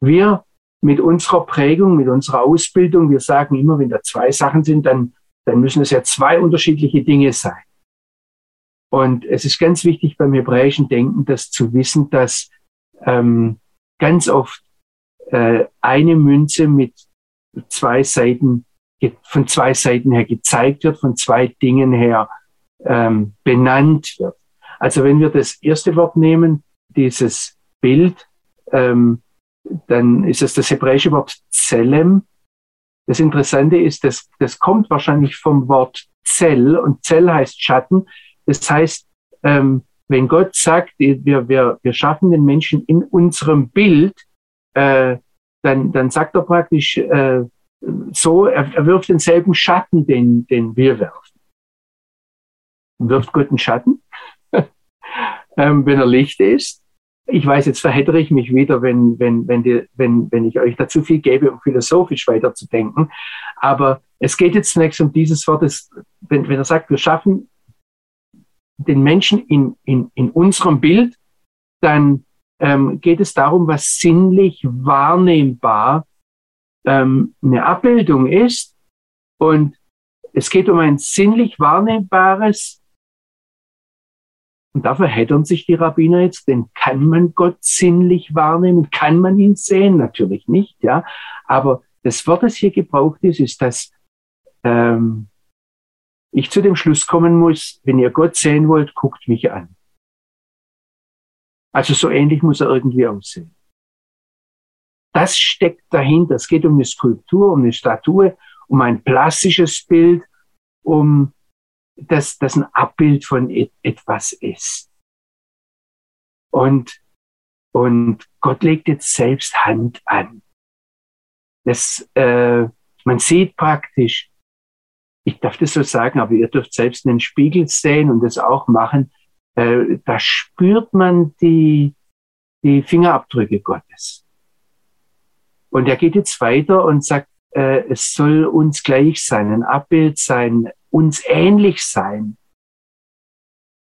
Wir mit unserer Prägung, mit unserer Ausbildung, wir sagen immer, wenn da zwei Sachen sind, dann, dann müssen es ja zwei unterschiedliche Dinge sein. Und es ist ganz wichtig beim hebräischen Denken, das zu wissen, dass ähm, ganz oft äh, eine Münze mit zwei Seiten, von zwei Seiten her gezeigt wird, von zwei Dingen her ähm, benannt wird. Also wenn wir das erste Wort nehmen, dieses Bild, ähm, dann ist es das hebräische Wort Zelem. Das Interessante ist, dass das kommt wahrscheinlich vom Wort Zell und Zell heißt Schatten. Das heißt, ähm, wenn Gott sagt, wir, wir, wir schaffen den Menschen in unserem Bild, äh, dann, dann sagt er praktisch äh, so, er, er wirft denselben Schatten, den, den wir werfen. Wirft Gott einen Schatten, ähm, wenn er Licht ist? ich weiß, jetzt verhedere ich mich wieder, wenn, wenn, wenn, die, wenn, wenn ich euch dazu viel gebe, um philosophisch weiterzudenken. Aber es geht jetzt zunächst um dieses Wort, das, wenn, wenn er sagt, wir schaffen den Menschen in, in, in unserem Bild, dann ähm, geht es darum, was sinnlich wahrnehmbar ähm, eine Abbildung ist. Und es geht um ein sinnlich wahrnehmbares und dafür hättern sich die Rabbiner jetzt, denn kann man Gott sinnlich wahrnehmen? Kann man ihn sehen? Natürlich nicht, ja. Aber das Wort, das hier gebraucht ist, ist, dass ähm, ich zu dem Schluss kommen muss, wenn ihr Gott sehen wollt, guckt mich an. Also so ähnlich muss er irgendwie aussehen. Das steckt dahinter. Es geht um eine Skulptur, um eine Statue, um ein plastisches Bild, um dass das ein Abbild von etwas ist. Und, und Gott legt jetzt selbst Hand an. Das, äh, man sieht praktisch, ich darf das so sagen, aber ihr dürft selbst einen Spiegel sehen und das auch machen. Äh, da spürt man die, die Fingerabdrücke Gottes. Und er geht jetzt weiter und sagt, äh, es soll uns gleich sein, ein Abbild sein, uns ähnlich sein.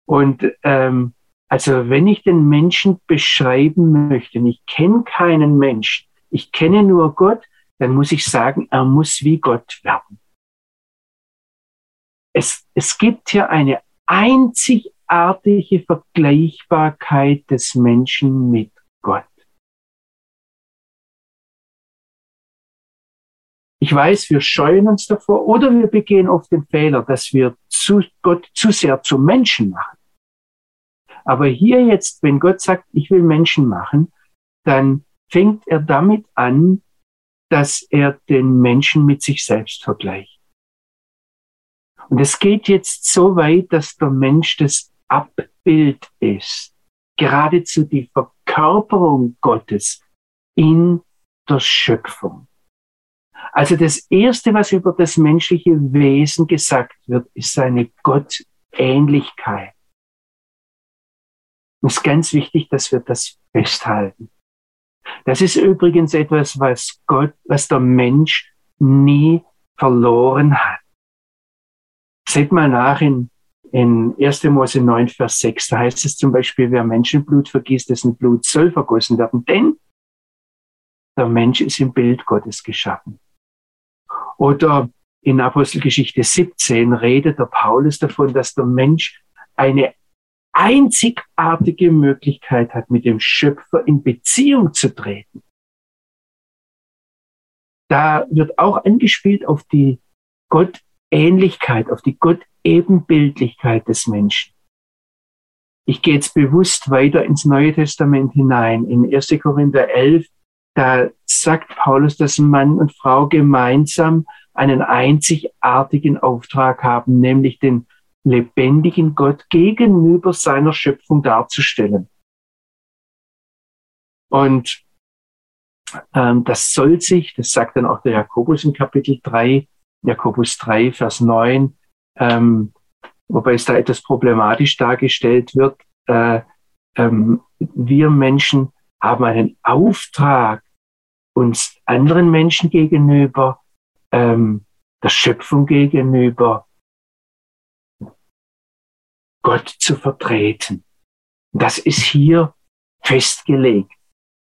Und ähm, also wenn ich den Menschen beschreiben möchte, und ich kenne keinen Menschen, ich kenne nur Gott, dann muss ich sagen, er muss wie Gott werden. Es, es gibt hier eine einzigartige Vergleichbarkeit des Menschen mit Gott. Ich weiß, wir scheuen uns davor oder wir begehen oft den Fehler, dass wir zu Gott zu sehr zum Menschen machen. Aber hier jetzt, wenn Gott sagt, ich will Menschen machen, dann fängt er damit an, dass er den Menschen mit sich selbst vergleicht. Und es geht jetzt so weit, dass der Mensch das Abbild ist, geradezu die Verkörperung Gottes in der Schöpfung. Also das Erste, was über das menschliche Wesen gesagt wird, ist seine Gottähnlichkeit. Es ist ganz wichtig, dass wir das festhalten. Das ist übrigens etwas, was Gott, was der Mensch nie verloren hat. Seht mal nach in, in 1. Mose 9, Vers 6, da heißt es zum Beispiel, wer Menschenblut vergießt, dessen Blut soll vergossen werden. Denn der Mensch ist im Bild Gottes geschaffen. Oder in Apostelgeschichte 17 redet der Paulus davon, dass der Mensch eine einzigartige Möglichkeit hat, mit dem Schöpfer in Beziehung zu treten. Da wird auch angespielt auf die Gottähnlichkeit, auf die Gottebenbildlichkeit des Menschen. Ich gehe jetzt bewusst weiter ins Neue Testament hinein. In 1. Korinther 11, da sagt Paulus, dass Mann und Frau gemeinsam einen einzigartigen Auftrag haben, nämlich den lebendigen Gott gegenüber seiner Schöpfung darzustellen. Und ähm, das soll sich, das sagt dann auch der Jakobus in Kapitel 3, Jakobus 3, Vers 9, ähm, wobei es da etwas problematisch dargestellt wird. Äh, ähm, wir Menschen haben einen Auftrag, uns anderen Menschen gegenüber, ähm, der Schöpfung gegenüber, Gott zu vertreten. Das ist hier festgelegt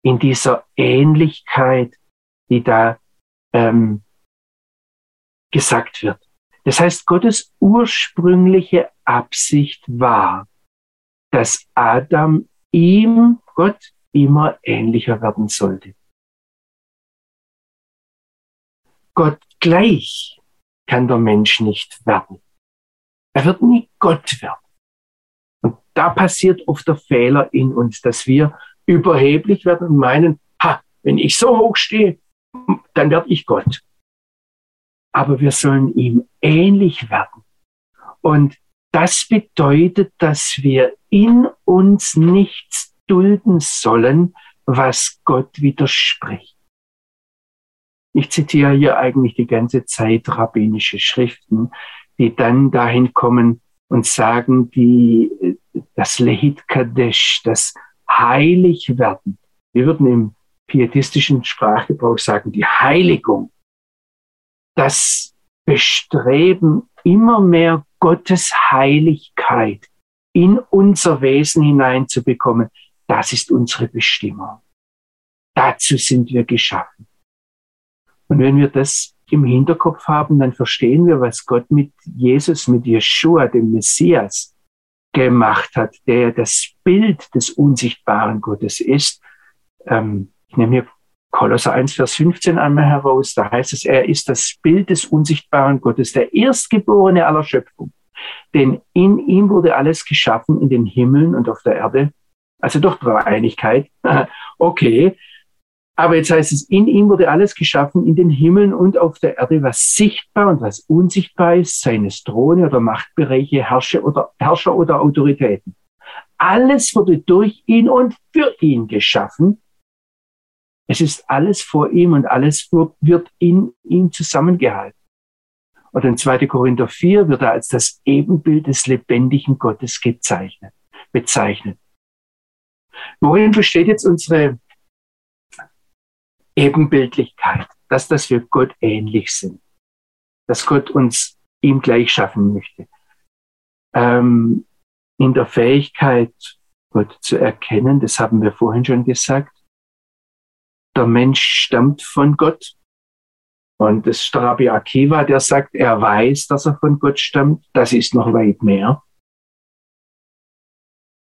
in dieser Ähnlichkeit, die da ähm, gesagt wird. Das heißt, Gottes ursprüngliche Absicht war, dass Adam ihm, Gott, immer ähnlicher werden sollte. Gott gleich kann der Mensch nicht werden. Er wird nie Gott werden. Und da passiert oft der Fehler in uns, dass wir überheblich werden und meinen, ha, wenn ich so hoch stehe, dann werde ich Gott aber wir sollen ihm ähnlich werden. Und das bedeutet, dass wir in uns nichts dulden sollen, was Gott widerspricht. Ich zitiere hier eigentlich die ganze Zeit rabbinische Schriften, die dann dahin kommen und sagen, die, das Lehit Kadesh, das Heiligwerden. Wir würden im pietistischen Sprachgebrauch sagen, die Heiligung das Bestreben, immer mehr Gottes Heiligkeit in unser Wesen hineinzubekommen, das ist unsere Bestimmung. Dazu sind wir geschaffen. Und wenn wir das im Hinterkopf haben, dann verstehen wir, was Gott mit Jesus, mit Yeshua, dem Messias, gemacht hat, der das Bild des unsichtbaren Gottes ist. Ähm, ich nehme hier Kolosser 1, Vers 15 einmal heraus. Da heißt es, er ist das Bild des unsichtbaren Gottes, der Erstgeborene aller Schöpfung. Denn in ihm wurde alles geschaffen in den Himmeln und auf der Erde. Also doch Dreieinigkeit. (laughs) okay. Aber jetzt heißt es, in ihm wurde alles geschaffen in den Himmeln und auf der Erde, was sichtbar und was unsichtbar ist, seines Throne oder Machtbereiche, Herrscher oder, Herrscher oder Autoritäten. Alles wurde durch ihn und für ihn geschaffen es ist alles vor ihm und alles wird in ihm zusammengehalten. Und in 2. Korinther 4 wird er als das Ebenbild des lebendigen Gottes gezeichnet, bezeichnet. Worin besteht jetzt unsere Ebenbildlichkeit? Dass, dass wir Gott ähnlich sind. Dass Gott uns ihm gleich schaffen möchte. Ähm, in der Fähigkeit, Gott zu erkennen, das haben wir vorhin schon gesagt, der Mensch stammt von Gott. Und das Rabbi Akiva, der sagt, er weiß, dass er von Gott stammt. Das ist noch weit mehr.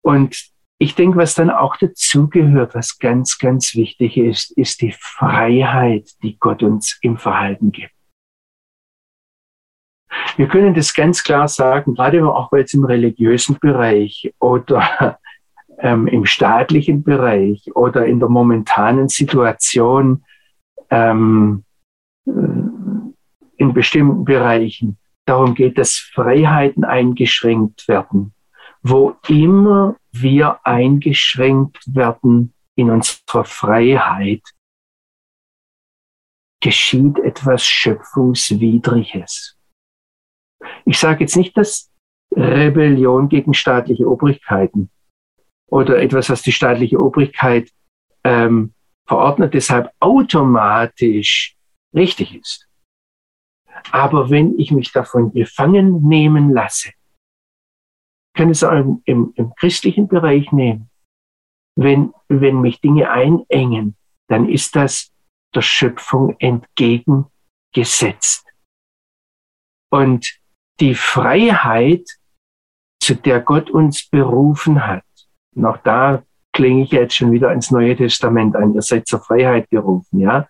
Und ich denke, was dann auch dazugehört, was ganz, ganz wichtig ist, ist die Freiheit, die Gott uns im Verhalten gibt. Wir können das ganz klar sagen, gerade auch jetzt im religiösen Bereich oder (laughs) ähm, im staatlichen Bereich oder in der momentanen Situation ähm, äh, in bestimmten Bereichen darum geht, dass Freiheiten eingeschränkt werden. Wo immer wir eingeschränkt werden in unserer Freiheit, geschieht etwas Schöpfungswidriges. Ich sage jetzt nicht, dass Rebellion gegen staatliche Obrigkeiten oder etwas, was die staatliche Obrigkeit ähm, verordnet, deshalb automatisch richtig ist. Aber wenn ich mich davon gefangen nehmen lasse, kann es auch im, im, christlichen Bereich nehmen. Wenn, wenn mich Dinge einengen, dann ist das der Schöpfung entgegengesetzt. Und die Freiheit, zu der Gott uns berufen hat, auch da klinge ich jetzt schon wieder ins Neue Testament ein, ihr seid zur Freiheit berufen, ja,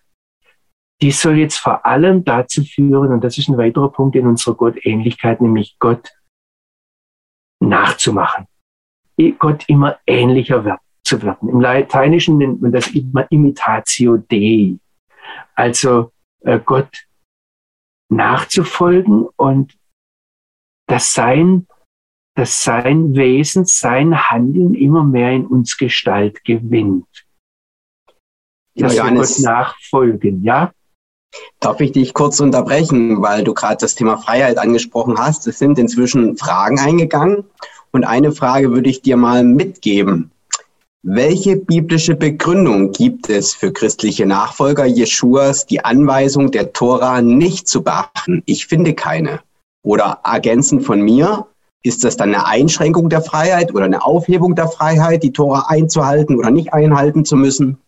die soll jetzt vor allem dazu führen, und das ist ein weiterer Punkt in unserer Gottähnlichkeit, nämlich Gott nachzumachen. Gott immer ähnlicher werden, zu werden. Im Lateinischen nennt man das immer Imitatio Dei. Also äh, Gott nachzufolgen und das Sein, das Sein Wesen, sein Handeln immer mehr in uns Gestalt gewinnt. Dass ja, wir Gott nachfolgen, ja? Darf ich dich kurz unterbrechen, weil du gerade das Thema Freiheit angesprochen hast? Es sind inzwischen Fragen eingegangen und eine Frage würde ich dir mal mitgeben. Welche biblische Begründung gibt es für christliche Nachfolger Jeschuas, die Anweisung der Tora nicht zu beachten? Ich finde keine. Oder ergänzend von mir, ist das dann eine Einschränkung der Freiheit oder eine Aufhebung der Freiheit, die Tora einzuhalten oder nicht einhalten zu müssen?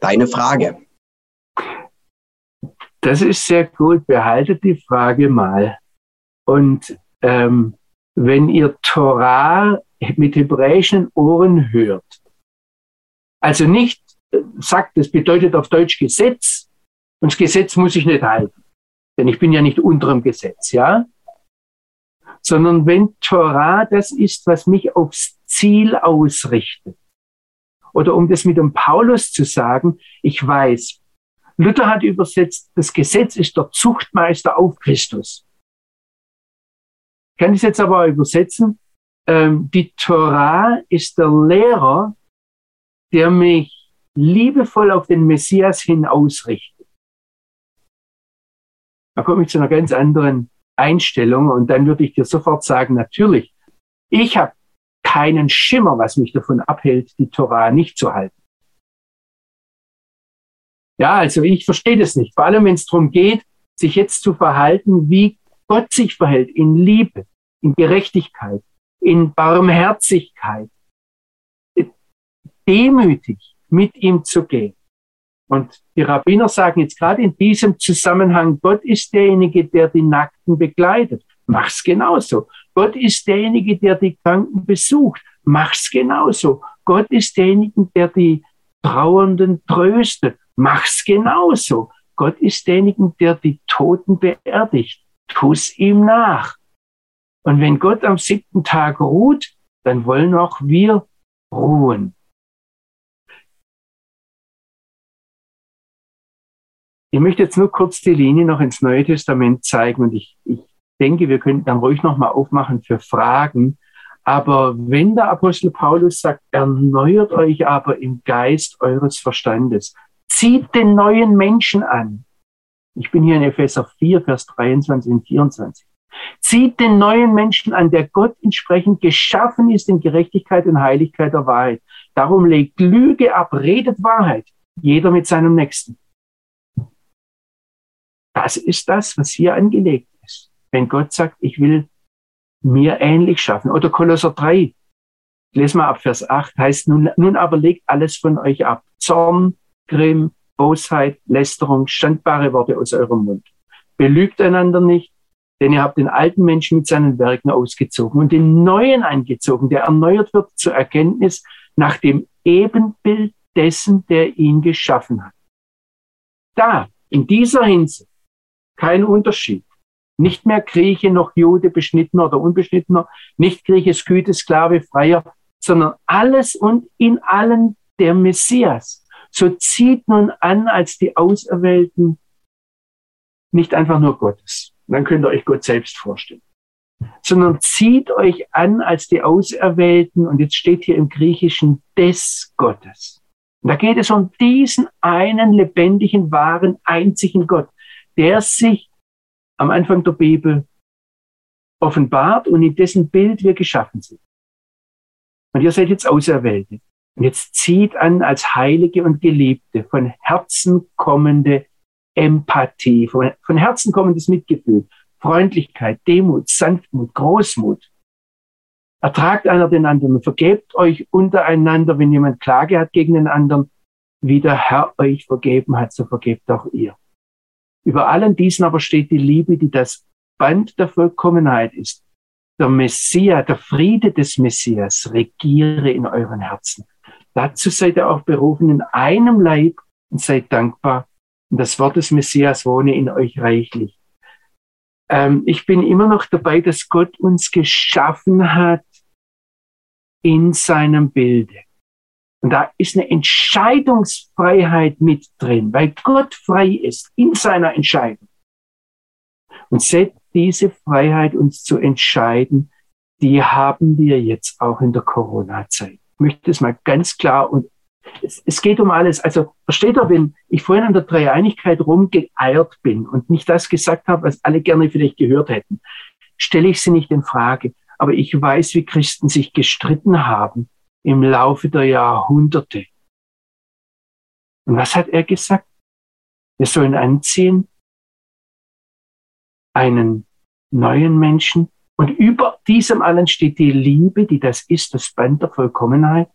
Deine Frage. Das ist sehr gut. Behaltet die Frage mal. Und ähm, wenn ihr Torah mit hebräischen Ohren hört, also nicht äh, sagt, das bedeutet auf Deutsch Gesetz und das Gesetz muss ich nicht halten, denn ich bin ja nicht unter dem Gesetz, ja, sondern wenn Torah das ist, was mich aufs Ziel ausrichtet. Oder um das mit dem Paulus zu sagen, ich weiß, Luther hat übersetzt, das Gesetz ist der Zuchtmeister auf Christus. Ich kann das jetzt aber übersetzen. Ähm, die Torah ist der Lehrer, der mich liebevoll auf den Messias hin ausrichtet. Da komme ich zu einer ganz anderen Einstellung und dann würde ich dir sofort sagen, natürlich, ich habe keinen Schimmer, was mich davon abhält, die Torah nicht zu halten. Ja, also ich verstehe das nicht. Vor allem, wenn es darum geht, sich jetzt zu verhalten, wie Gott sich verhält, in Liebe, in Gerechtigkeit, in Barmherzigkeit, demütig mit ihm zu gehen. Und die Rabbiner sagen jetzt gerade in diesem Zusammenhang, Gott ist derjenige, der die Nackten begleitet. Mach's genauso. Gott ist derjenige, der die Kranken besucht. Mach's genauso. Gott ist derjenige, der die Trauernden tröstet mach's genauso. Gott ist derjenige, der die Toten beerdigt. Tu's ihm nach. Und wenn Gott am siebten Tag ruht, dann wollen auch wir ruhen. Ich möchte jetzt nur kurz die Linie noch ins Neue Testament zeigen und ich, ich denke, wir könnten dann ruhig nochmal aufmachen für Fragen. Aber wenn der Apostel Paulus sagt, erneuert euch aber im Geist eures Verstandes, Zieht den neuen Menschen an. Ich bin hier in Epheser 4, Vers 23 und 24. Zieht den neuen Menschen an, der Gott entsprechend geschaffen ist in Gerechtigkeit und Heiligkeit der Wahrheit. Darum legt Lüge ab, redet Wahrheit, jeder mit seinem Nächsten. Das ist das, was hier angelegt ist. Wenn Gott sagt, ich will mir ähnlich schaffen. Oder Kolosser 3, lesen wir ab Vers 8, heißt nun, nun aber legt alles von euch ab. Zorn, Grimm, Bosheit, Lästerung, standbare Worte aus eurem Mund. Belügt einander nicht, denn ihr habt den alten Menschen mit seinen Werken ausgezogen und den neuen eingezogen, der erneuert wird zur Erkenntnis nach dem Ebenbild dessen, der ihn geschaffen hat. Da, in dieser Hinsicht, kein Unterschied. Nicht mehr Grieche noch Jude, Beschnittener oder Unbeschnittener, nicht Grieche, Sküte, Sklave, Freier, sondern alles und in allen der Messias so zieht nun an als die Auserwählten nicht einfach nur Gottes. Dann könnt ihr euch Gott selbst vorstellen. Sondern zieht euch an als die Auserwählten, und jetzt steht hier im Griechischen des Gottes. Und da geht es um diesen einen lebendigen, wahren, einzigen Gott, der sich am Anfang der Bibel offenbart und in dessen Bild wir geschaffen sind. Und ihr seid jetzt Auserwählte. Und jetzt zieht an als Heilige und Geliebte von Herzen kommende Empathie, von, von Herzen kommendes Mitgefühl, Freundlichkeit, Demut, Sanftmut, Großmut. Ertragt einer den anderen und vergebt euch untereinander, wenn jemand Klage hat gegen den anderen. wie der Herr euch vergeben hat, so vergebt auch ihr. Über allen diesen aber steht die Liebe, die das Band der Vollkommenheit ist. Der Messias, der Friede des Messias regiere in euren Herzen. Dazu seid ihr auch berufen in einem Leib und seid dankbar. Und das Wort des Messias wohne in euch reichlich. Ähm, ich bin immer noch dabei, dass Gott uns geschaffen hat in seinem Bilde. Und da ist eine Entscheidungsfreiheit mit drin, weil Gott frei ist in seiner Entscheidung. Und seht diese Freiheit, uns zu entscheiden, die haben wir jetzt auch in der Corona-Zeit. Ich möchte es mal ganz klar und es, es, geht um alles. Also versteht ihr, wenn ich vorhin an der Dreieinigkeit rumgeeiert bin und nicht das gesagt habe, was alle gerne vielleicht gehört hätten, stelle ich sie nicht in Frage. Aber ich weiß, wie Christen sich gestritten haben im Laufe der Jahrhunderte. Und was hat er gesagt? Wir sollen anziehen einen neuen Menschen. Und über diesem allen steht die Liebe, die das ist, das Band der Vollkommenheit.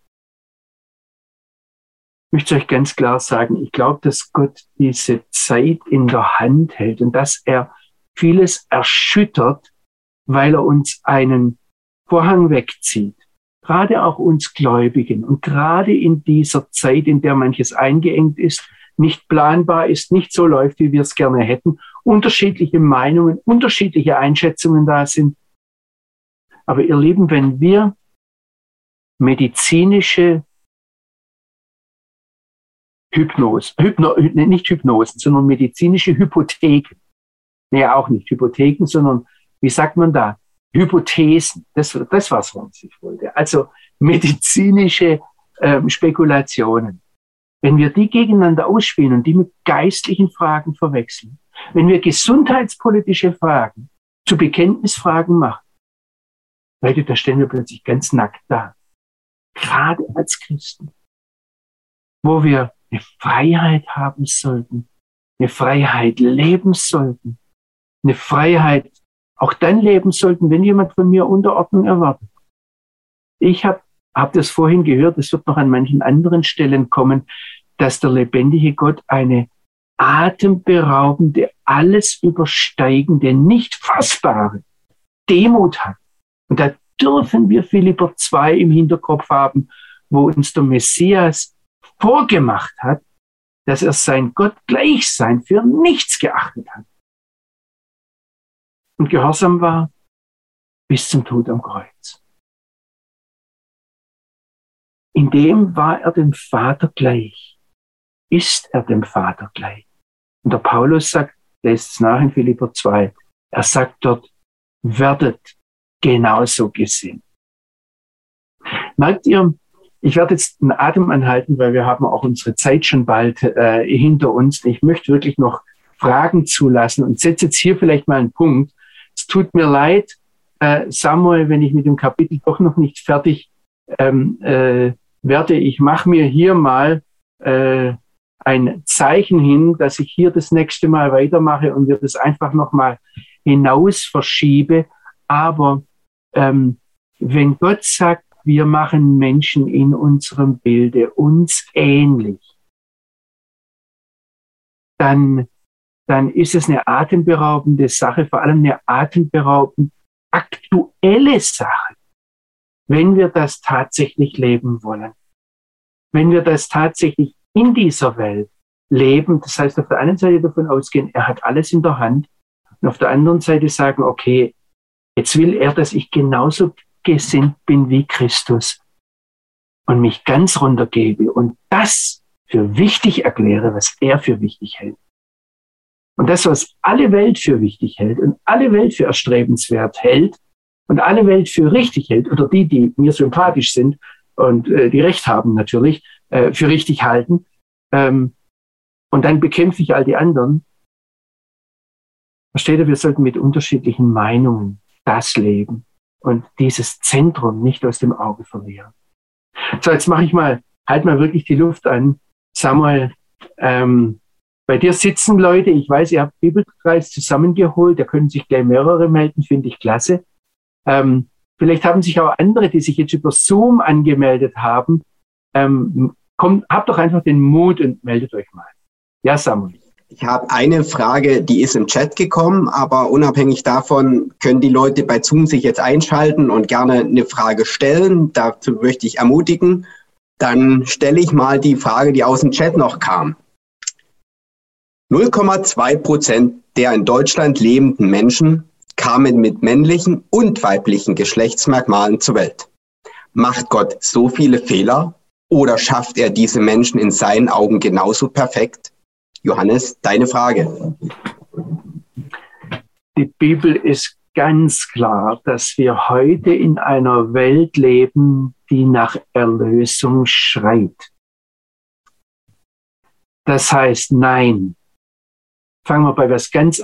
Ich möchte euch ganz klar sagen, ich glaube, dass Gott diese Zeit in der Hand hält und dass er vieles erschüttert, weil er uns einen Vorhang wegzieht. Gerade auch uns Gläubigen und gerade in dieser Zeit, in der manches eingeengt ist, nicht planbar ist, nicht so läuft, wie wir es gerne hätten, unterschiedliche Meinungen, unterschiedliche Einschätzungen da sind. Aber ihr Lieben, wenn wir medizinische Hypnose, Hypno, nicht Hypnosen, sondern medizinische Hypotheken, nee, auch nicht Hypotheken, sondern wie sagt man da? Hypothesen, das, das was sich wollte. Also medizinische ähm, Spekulationen. Wenn wir die gegeneinander ausspielen und die mit geistlichen Fragen verwechseln, wenn wir gesundheitspolitische Fragen zu Bekenntnisfragen machen, Leute, da stellen wir plötzlich ganz nackt da. Gerade als Christen, wo wir eine Freiheit haben sollten, eine Freiheit leben sollten, eine Freiheit auch dann leben sollten, wenn jemand von mir Unterordnung erwartet. Ich habe hab das vorhin gehört, es wird noch an manchen anderen Stellen kommen, dass der lebendige Gott eine atemberaubende, alles übersteigende, nicht fassbare Demut hat. Und da dürfen wir Philipper 2 im Hinterkopf haben, wo uns der Messias vorgemacht hat, dass er sein Gott Gleichsein für nichts geachtet hat. Und gehorsam war bis zum Tod am Kreuz. In dem war er dem Vater gleich ist er dem Vater gleich. Und der Paulus sagt, lässt es nach in Philipper 2, er sagt dort, werdet genauso gesehen. Merkt ihr, ich werde jetzt einen Atem anhalten, weil wir haben auch unsere Zeit schon bald äh, hinter uns. Ich möchte wirklich noch Fragen zulassen und setze jetzt hier vielleicht mal einen Punkt. Es tut mir leid, äh, Samuel, wenn ich mit dem Kapitel doch noch nicht fertig ähm, äh, werde. Ich mache mir hier mal äh, ein Zeichen hin, dass ich hier das nächste Mal weitermache und wir das einfach nochmal hinaus verschiebe. Aber ähm, wenn Gott sagt, wir machen Menschen in unserem Bilde uns ähnlich, dann, dann ist es eine atemberaubende Sache, vor allem eine atemberaubend aktuelle Sache, wenn wir das tatsächlich leben wollen. Wenn wir das tatsächlich in dieser Welt leben. Das heißt, auf der einen Seite davon ausgehen, er hat alles in der Hand. Und auf der anderen Seite sagen, okay, jetzt will er, dass ich genauso gesinnt bin wie Christus und mich ganz runtergebe und das für wichtig erkläre, was er für wichtig hält. Und das, was alle Welt für wichtig hält und alle Welt für erstrebenswert hält und alle Welt für richtig hält, oder die, die mir sympathisch sind und äh, die Recht haben natürlich, äh, für richtig halten. Ähm, und dann bekämpfe ich all die anderen. Versteht ihr, wir sollten mit unterschiedlichen Meinungen das leben und dieses Zentrum nicht aus dem Auge verlieren. So, jetzt mache ich mal, halt mal wirklich die Luft an. Samuel, ähm, bei dir sitzen Leute, ich weiß, ihr habt Bibelkreis zusammengeholt, da können sich gleich mehrere melden, finde ich klasse. Ähm, vielleicht haben sich auch andere, die sich jetzt über Zoom angemeldet haben, ähm, kommt, habt doch einfach den Mut und meldet euch mal. Ja, Samuel. Ich habe eine Frage, die ist im Chat gekommen, aber unabhängig davon können die Leute bei Zoom sich jetzt einschalten und gerne eine Frage stellen. Dazu möchte ich ermutigen. Dann stelle ich mal die Frage, die aus dem Chat noch kam. 0,2 Prozent der in Deutschland lebenden Menschen kamen mit männlichen und weiblichen Geschlechtsmerkmalen zur Welt. Macht Gott so viele Fehler oder schafft er diese Menschen in seinen Augen genauso perfekt? Johannes, deine Frage. Die Bibel ist ganz klar, dass wir heute in einer Welt leben, die nach Erlösung schreit. Das heißt, nein. Fangen wir bei was ganz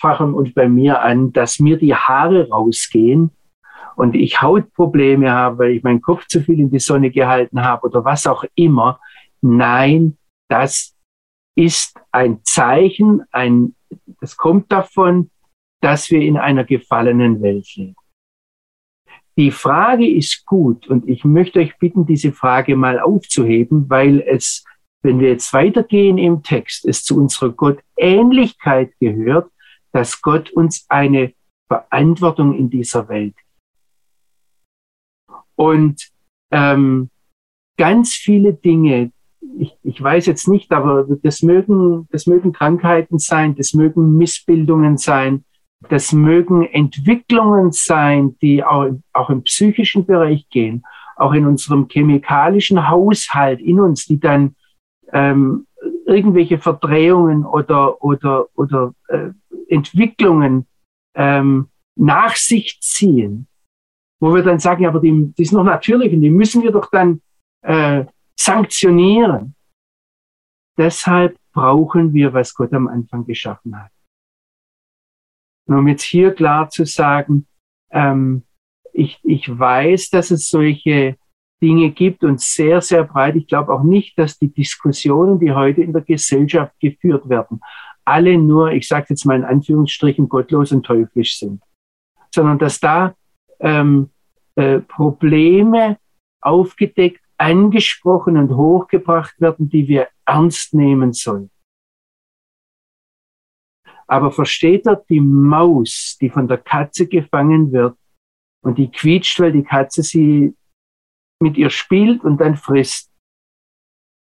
Einfachem und bei mir an, dass mir die Haare rausgehen und ich Hautprobleme habe, weil ich meinen Kopf zu viel in die Sonne gehalten habe oder was auch immer. Nein, das ist ein Zeichen, ein, das kommt davon, dass wir in einer gefallenen Welt leben. Die Frage ist gut und ich möchte euch bitten, diese Frage mal aufzuheben, weil es, wenn wir jetzt weitergehen im Text, es zu unserer Gottähnlichkeit gehört, dass Gott uns eine Verantwortung in dieser Welt. Und ähm, ganz viele Dinge, ich, ich weiß jetzt nicht, aber das mögen, das mögen Krankheiten sein, das mögen Missbildungen sein, das mögen Entwicklungen sein, die auch, auch im psychischen Bereich gehen, auch in unserem chemikalischen Haushalt in uns, die dann ähm, irgendwelche Verdrehungen oder, oder, oder äh, Entwicklungen ähm, nach sich ziehen, wo wir dann sagen, aber die, die ist noch natürlich und die müssen wir doch dann äh, sanktionieren. Deshalb brauchen wir, was Gott am Anfang geschaffen hat. Und um jetzt hier klar zu sagen, ähm, ich, ich weiß, dass es solche Dinge gibt und sehr, sehr breit. Ich glaube auch nicht, dass die Diskussionen, die heute in der Gesellschaft geführt werden, alle nur, ich sage jetzt mal in Anführungsstrichen, gottlos und teuflisch sind, sondern dass da ähm, äh, Probleme aufgedeckt angesprochen und hochgebracht werden, die wir ernst nehmen sollen. Aber versteht er, die Maus, die von der Katze gefangen wird und die quietscht, weil die Katze sie mit ihr spielt und dann frisst,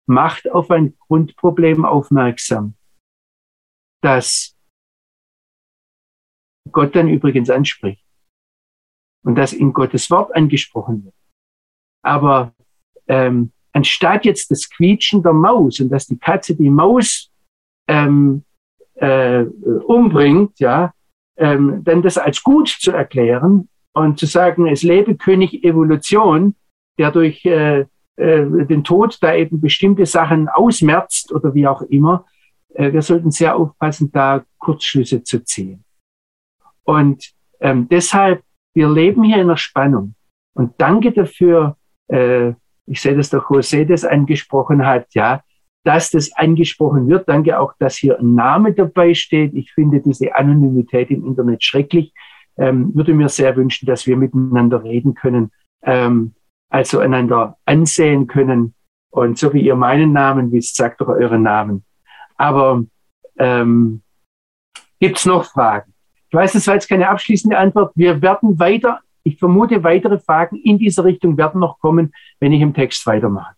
macht auf ein Grundproblem aufmerksam, das Gott dann übrigens anspricht und das in Gottes Wort angesprochen wird. Aber ähm, anstatt jetzt das Quietschen der Maus und dass die Katze die Maus ähm, äh, umbringt, ja, ähm, dann das als gut zu erklären und zu sagen, es lebe König Evolution, der durch äh, äh, den Tod da eben bestimmte Sachen ausmerzt oder wie auch immer. Äh, wir sollten sehr aufpassen, da Kurzschlüsse zu ziehen. Und ähm, deshalb, wir leben hier in der Spannung. Und danke dafür, äh, ich sehe, dass der José das angesprochen hat, ja, dass das angesprochen wird. Danke auch, dass hier ein Name dabei steht. Ich finde diese Anonymität im Internet schrecklich. Ähm, würde mir sehr wünschen, dass wir miteinander reden können, ähm, also einander ansehen können. Und so wie ihr meinen Namen wisst, sagt doch euren Namen. Aber ähm, gibt es noch Fragen? Ich weiß, das war jetzt keine abschließende Antwort. Wir werden weiter ich vermute, weitere Fragen in dieser Richtung werden noch kommen, wenn ich im Text weitermache.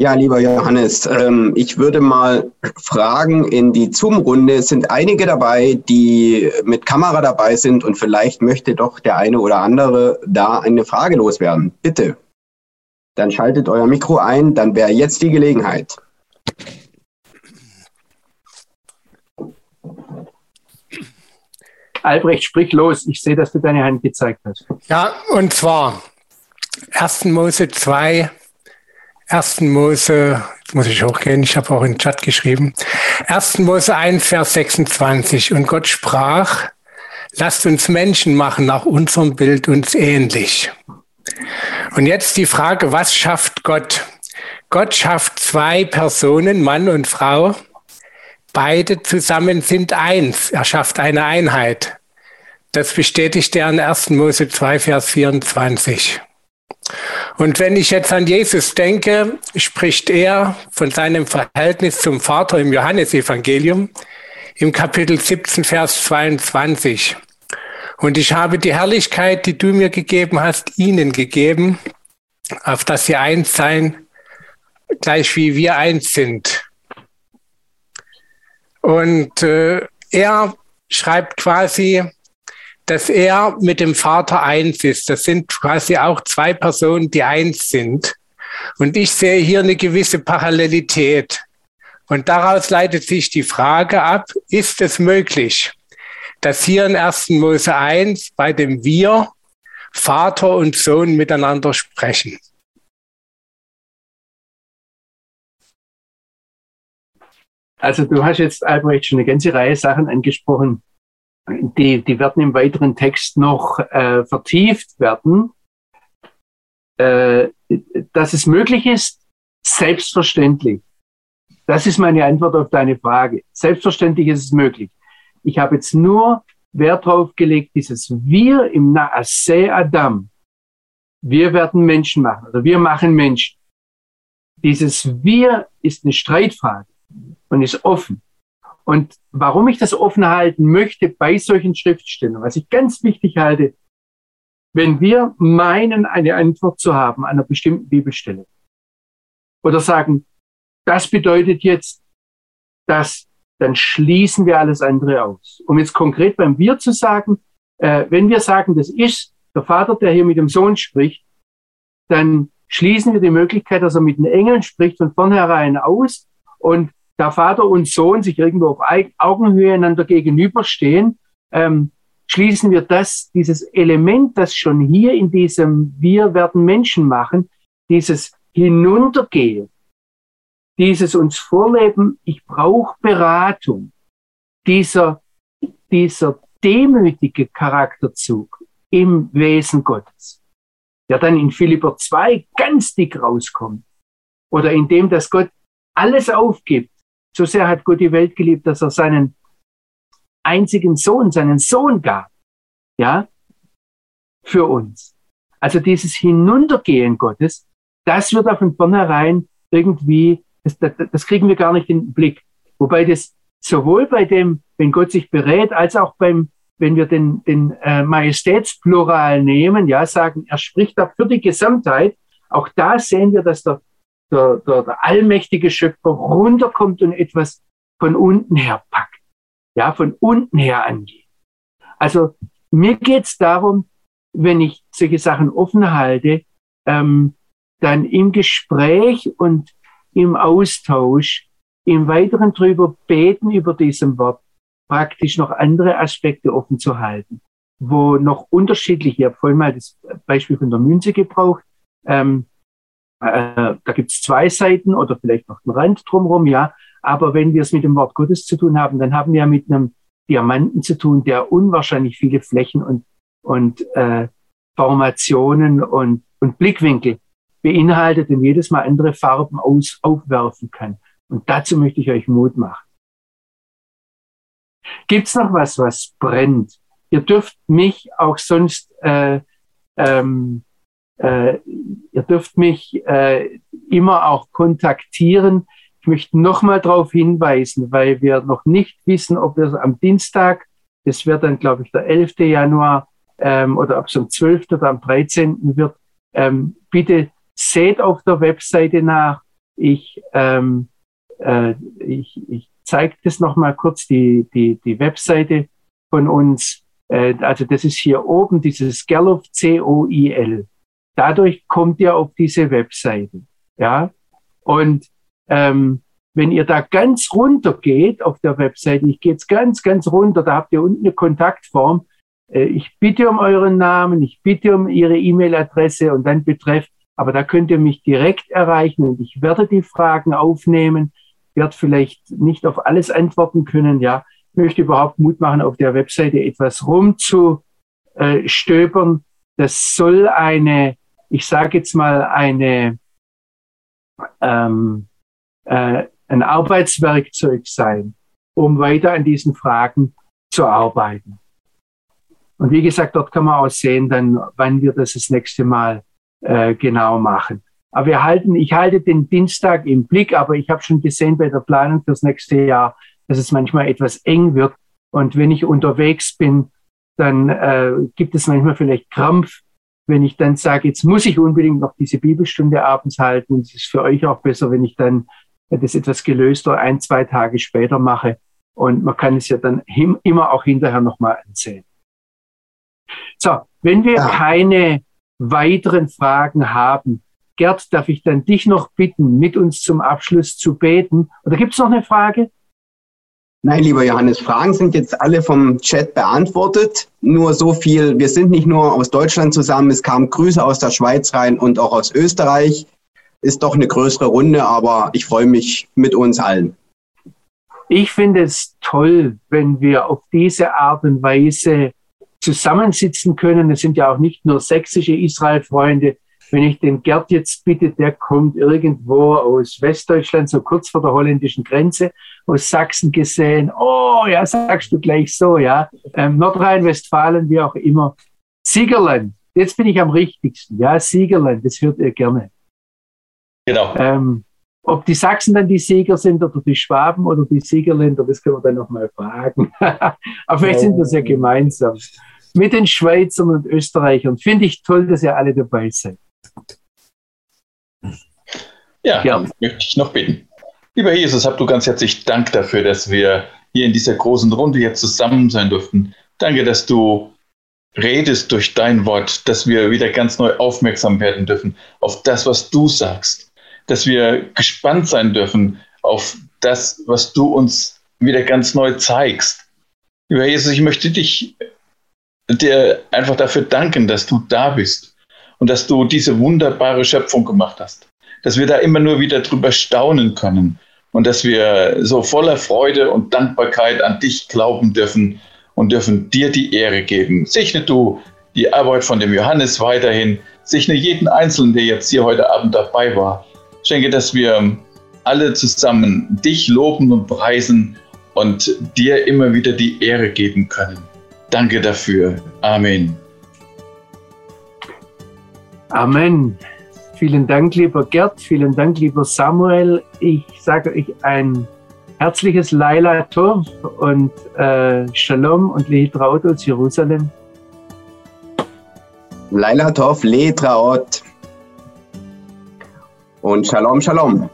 Ja, lieber Johannes, ähm, ich würde mal fragen in die Zoom-Runde. Es sind einige dabei, die mit Kamera dabei sind und vielleicht möchte doch der eine oder andere da eine Frage loswerden. Bitte. Dann schaltet euer Mikro ein, dann wäre jetzt die Gelegenheit. Albrecht, sprich los. Ich sehe, dass du deine Hand gezeigt hast. Ja, und zwar 1. Mose 2, 1. Mose, jetzt muss ich hochgehen, ich habe auch in den Chat geschrieben. 1. Mose 1, Vers 26. Und Gott sprach, lasst uns Menschen machen nach unserem Bild uns ähnlich. Und jetzt die Frage, was schafft Gott? Gott schafft zwei Personen, Mann und Frau. Beide zusammen sind eins. Er schafft eine Einheit. Das bestätigt er in 1. Mose 2, Vers 24. Und wenn ich jetzt an Jesus denke, spricht er von seinem Verhältnis zum Vater im Johannesevangelium im Kapitel 17, Vers 22. Und ich habe die Herrlichkeit, die du mir gegeben hast, ihnen gegeben, auf dass sie eins sein, gleich wie wir eins sind. Und äh, er schreibt quasi, dass er mit dem Vater eins ist. Das sind quasi auch zwei Personen, die eins sind. Und ich sehe hier eine gewisse Parallelität. Und daraus leitet sich die Frage ab, ist es möglich, dass hier in 1. Mose 1 bei dem Wir Vater und Sohn miteinander sprechen? Also du hast jetzt, Albrecht, schon eine ganze Reihe Sachen angesprochen, die, die werden im weiteren Text noch äh, vertieft werden. Äh, dass es möglich ist, selbstverständlich. Das ist meine Antwort auf deine Frage. Selbstverständlich ist es möglich. Ich habe jetzt nur Wert darauf gelegt, dieses Wir im Naase Adam. Wir werden Menschen machen oder wir machen Menschen. Dieses Wir ist eine Streitfrage und ist offen. Und warum ich das offen halten möchte bei solchen Schriftstellen, was ich ganz wichtig halte, wenn wir meinen, eine Antwort zu haben an einer bestimmten Bibelstelle oder sagen, das bedeutet jetzt, dass dann schließen wir alles andere aus. Um jetzt konkret beim Wir zu sagen, äh, wenn wir sagen, das ist der Vater, der hier mit dem Sohn spricht, dann schließen wir die Möglichkeit, dass er mit den Engeln spricht, von vornherein aus und da Vater und Sohn sich irgendwo auf Augenhöhe einander gegenüberstehen, ähm, schließen wir das, dieses Element, das schon hier in diesem Wir werden Menschen machen, dieses Hinuntergehen, dieses uns Vorleben, ich brauche Beratung, dieser, dieser demütige Charakterzug im Wesen Gottes, der dann in Philipper 2 ganz dick rauskommt, oder in dem, dass Gott alles aufgibt, so sehr hat Gott die Welt geliebt, dass er seinen einzigen Sohn, seinen Sohn gab. Ja, für uns. Also dieses Hinuntergehen Gottes, das wird auch von vornherein irgendwie, das, das, das kriegen wir gar nicht in den Blick. Wobei das sowohl bei dem, wenn Gott sich berät, als auch beim, wenn wir den, den äh, Majestätsplural nehmen, ja, sagen, er spricht da für die Gesamtheit, auch da sehen wir, dass der der, der, der allmächtige Schöpfer runterkommt und etwas von unten her packt. Ja, von unten her angeht. Also mir geht's darum, wenn ich solche Sachen offen halte, ähm, dann im Gespräch und im Austausch im Weiteren drüber beten über diesem Wort, praktisch noch andere Aspekte offen zu halten, wo noch unterschiedliche, ich habe vorhin mal das Beispiel von der Münze gebraucht, ähm, äh, da gibt es zwei Seiten oder vielleicht noch einen Rand drumherum, ja. Aber wenn wir es mit dem Wort Gottes zu tun haben, dann haben wir mit einem Diamanten zu tun, der unwahrscheinlich viele Flächen und, und äh, Formationen und, und Blickwinkel beinhaltet und jedes Mal andere Farben aus, aufwerfen kann. Und dazu möchte ich euch Mut machen. Gibt's noch was, was brennt? Ihr dürft mich auch sonst äh, ähm, äh, ihr dürft mich äh, immer auch kontaktieren. Ich möchte nochmal darauf hinweisen, weil wir noch nicht wissen, ob wir am Dienstag, das wird dann, glaube ich, der 11. Januar ähm, oder ob es am 12. oder am 13. wird, ähm, bitte seht auf der Webseite nach. Ich, ähm, äh, ich, ich zeige das nochmal kurz, die, die, die Webseite von uns. Äh, also das ist hier oben, dieses Gallup C-O-I-L. Dadurch kommt ihr auf diese Webseite. Ja, und ähm, wenn ihr da ganz runter geht auf der Webseite, ich gehe jetzt ganz, ganz runter, da habt ihr unten eine Kontaktform. Äh, ich bitte um euren Namen, ich bitte um Ihre E-Mail-Adresse und dann betrefft, aber da könnt ihr mich direkt erreichen und ich werde die Fragen aufnehmen, werde vielleicht nicht auf alles antworten können, ja, möchte überhaupt Mut machen, auf der Webseite etwas rumzustöbern. Das soll eine ich sage jetzt mal, eine, ähm, äh, ein Arbeitswerkzeug sein, um weiter an diesen Fragen zu arbeiten. Und wie gesagt, dort kann man auch sehen, dann, wann wir das das nächste Mal äh, genau machen. Aber wir halten, ich halte den Dienstag im Blick, aber ich habe schon gesehen bei der Planung fürs nächste Jahr, dass es manchmal etwas eng wird. Und wenn ich unterwegs bin, dann äh, gibt es manchmal vielleicht Krampf, wenn ich dann sage, jetzt muss ich unbedingt noch diese Bibelstunde abends halten. Und es ist für euch auch besser, wenn ich dann das etwas gelöster ein, zwei Tage später mache. Und man kann es ja dann immer auch hinterher nochmal ansehen. So, wenn wir ja. keine weiteren Fragen haben, Gerd, darf ich dann dich noch bitten, mit uns zum Abschluss zu beten? Oder gibt es noch eine Frage? Nein, lieber Johannes, Fragen sind jetzt alle vom Chat beantwortet. Nur so viel, wir sind nicht nur aus Deutschland zusammen, es kamen Grüße aus der Schweiz rein und auch aus Österreich. Ist doch eine größere Runde, aber ich freue mich mit uns allen. Ich finde es toll, wenn wir auf diese Art und Weise zusammensitzen können. Es sind ja auch nicht nur sächsische Israel-Freunde, wenn ich den Gerd jetzt bitte, der kommt irgendwo aus Westdeutschland, so kurz vor der holländischen Grenze, aus Sachsen gesehen. Oh, ja, sagst du gleich so, ja. Ähm, Nordrhein-Westfalen, wie auch immer. Siegerland, jetzt bin ich am richtigsten. Ja, Siegerland, das hört ihr gerne. Genau. Ähm, ob die Sachsen dann die Sieger sind oder die Schwaben oder die Siegerländer, das können wir dann nochmal fragen. (laughs) Aber vielleicht sind das ja gemeinsam. Mit den Schweizern und Österreichern. Finde ich toll, dass ihr alle dabei seid. Ja, ja. möchte ich noch beten. Lieber Jesus, habt du ganz herzlich Dank dafür, dass wir hier in dieser großen Runde jetzt zusammen sein durften. Danke, dass du redest durch dein Wort, dass wir wieder ganz neu aufmerksam werden dürfen auf das, was du sagst, dass wir gespannt sein dürfen auf das, was du uns wieder ganz neu zeigst. Lieber Jesus, ich möchte dich dir einfach dafür danken, dass du da bist und dass du diese wunderbare Schöpfung gemacht hast. Dass wir da immer nur wieder drüber staunen können und dass wir so voller Freude und Dankbarkeit an dich glauben dürfen und dürfen dir die Ehre geben. Segne du die Arbeit von dem Johannes weiterhin. Segne jeden Einzelnen, der jetzt hier heute Abend dabei war. Schenke, dass wir alle zusammen dich loben und preisen und dir immer wieder die Ehre geben können. Danke dafür. Amen. Amen. Vielen Dank, lieber Gerd. Vielen Dank, lieber Samuel. Ich sage euch ein herzliches Laila Tov und äh, Shalom und Lehitraut aus Jerusalem. Laila Tov, Lehitraut und Shalom, Shalom.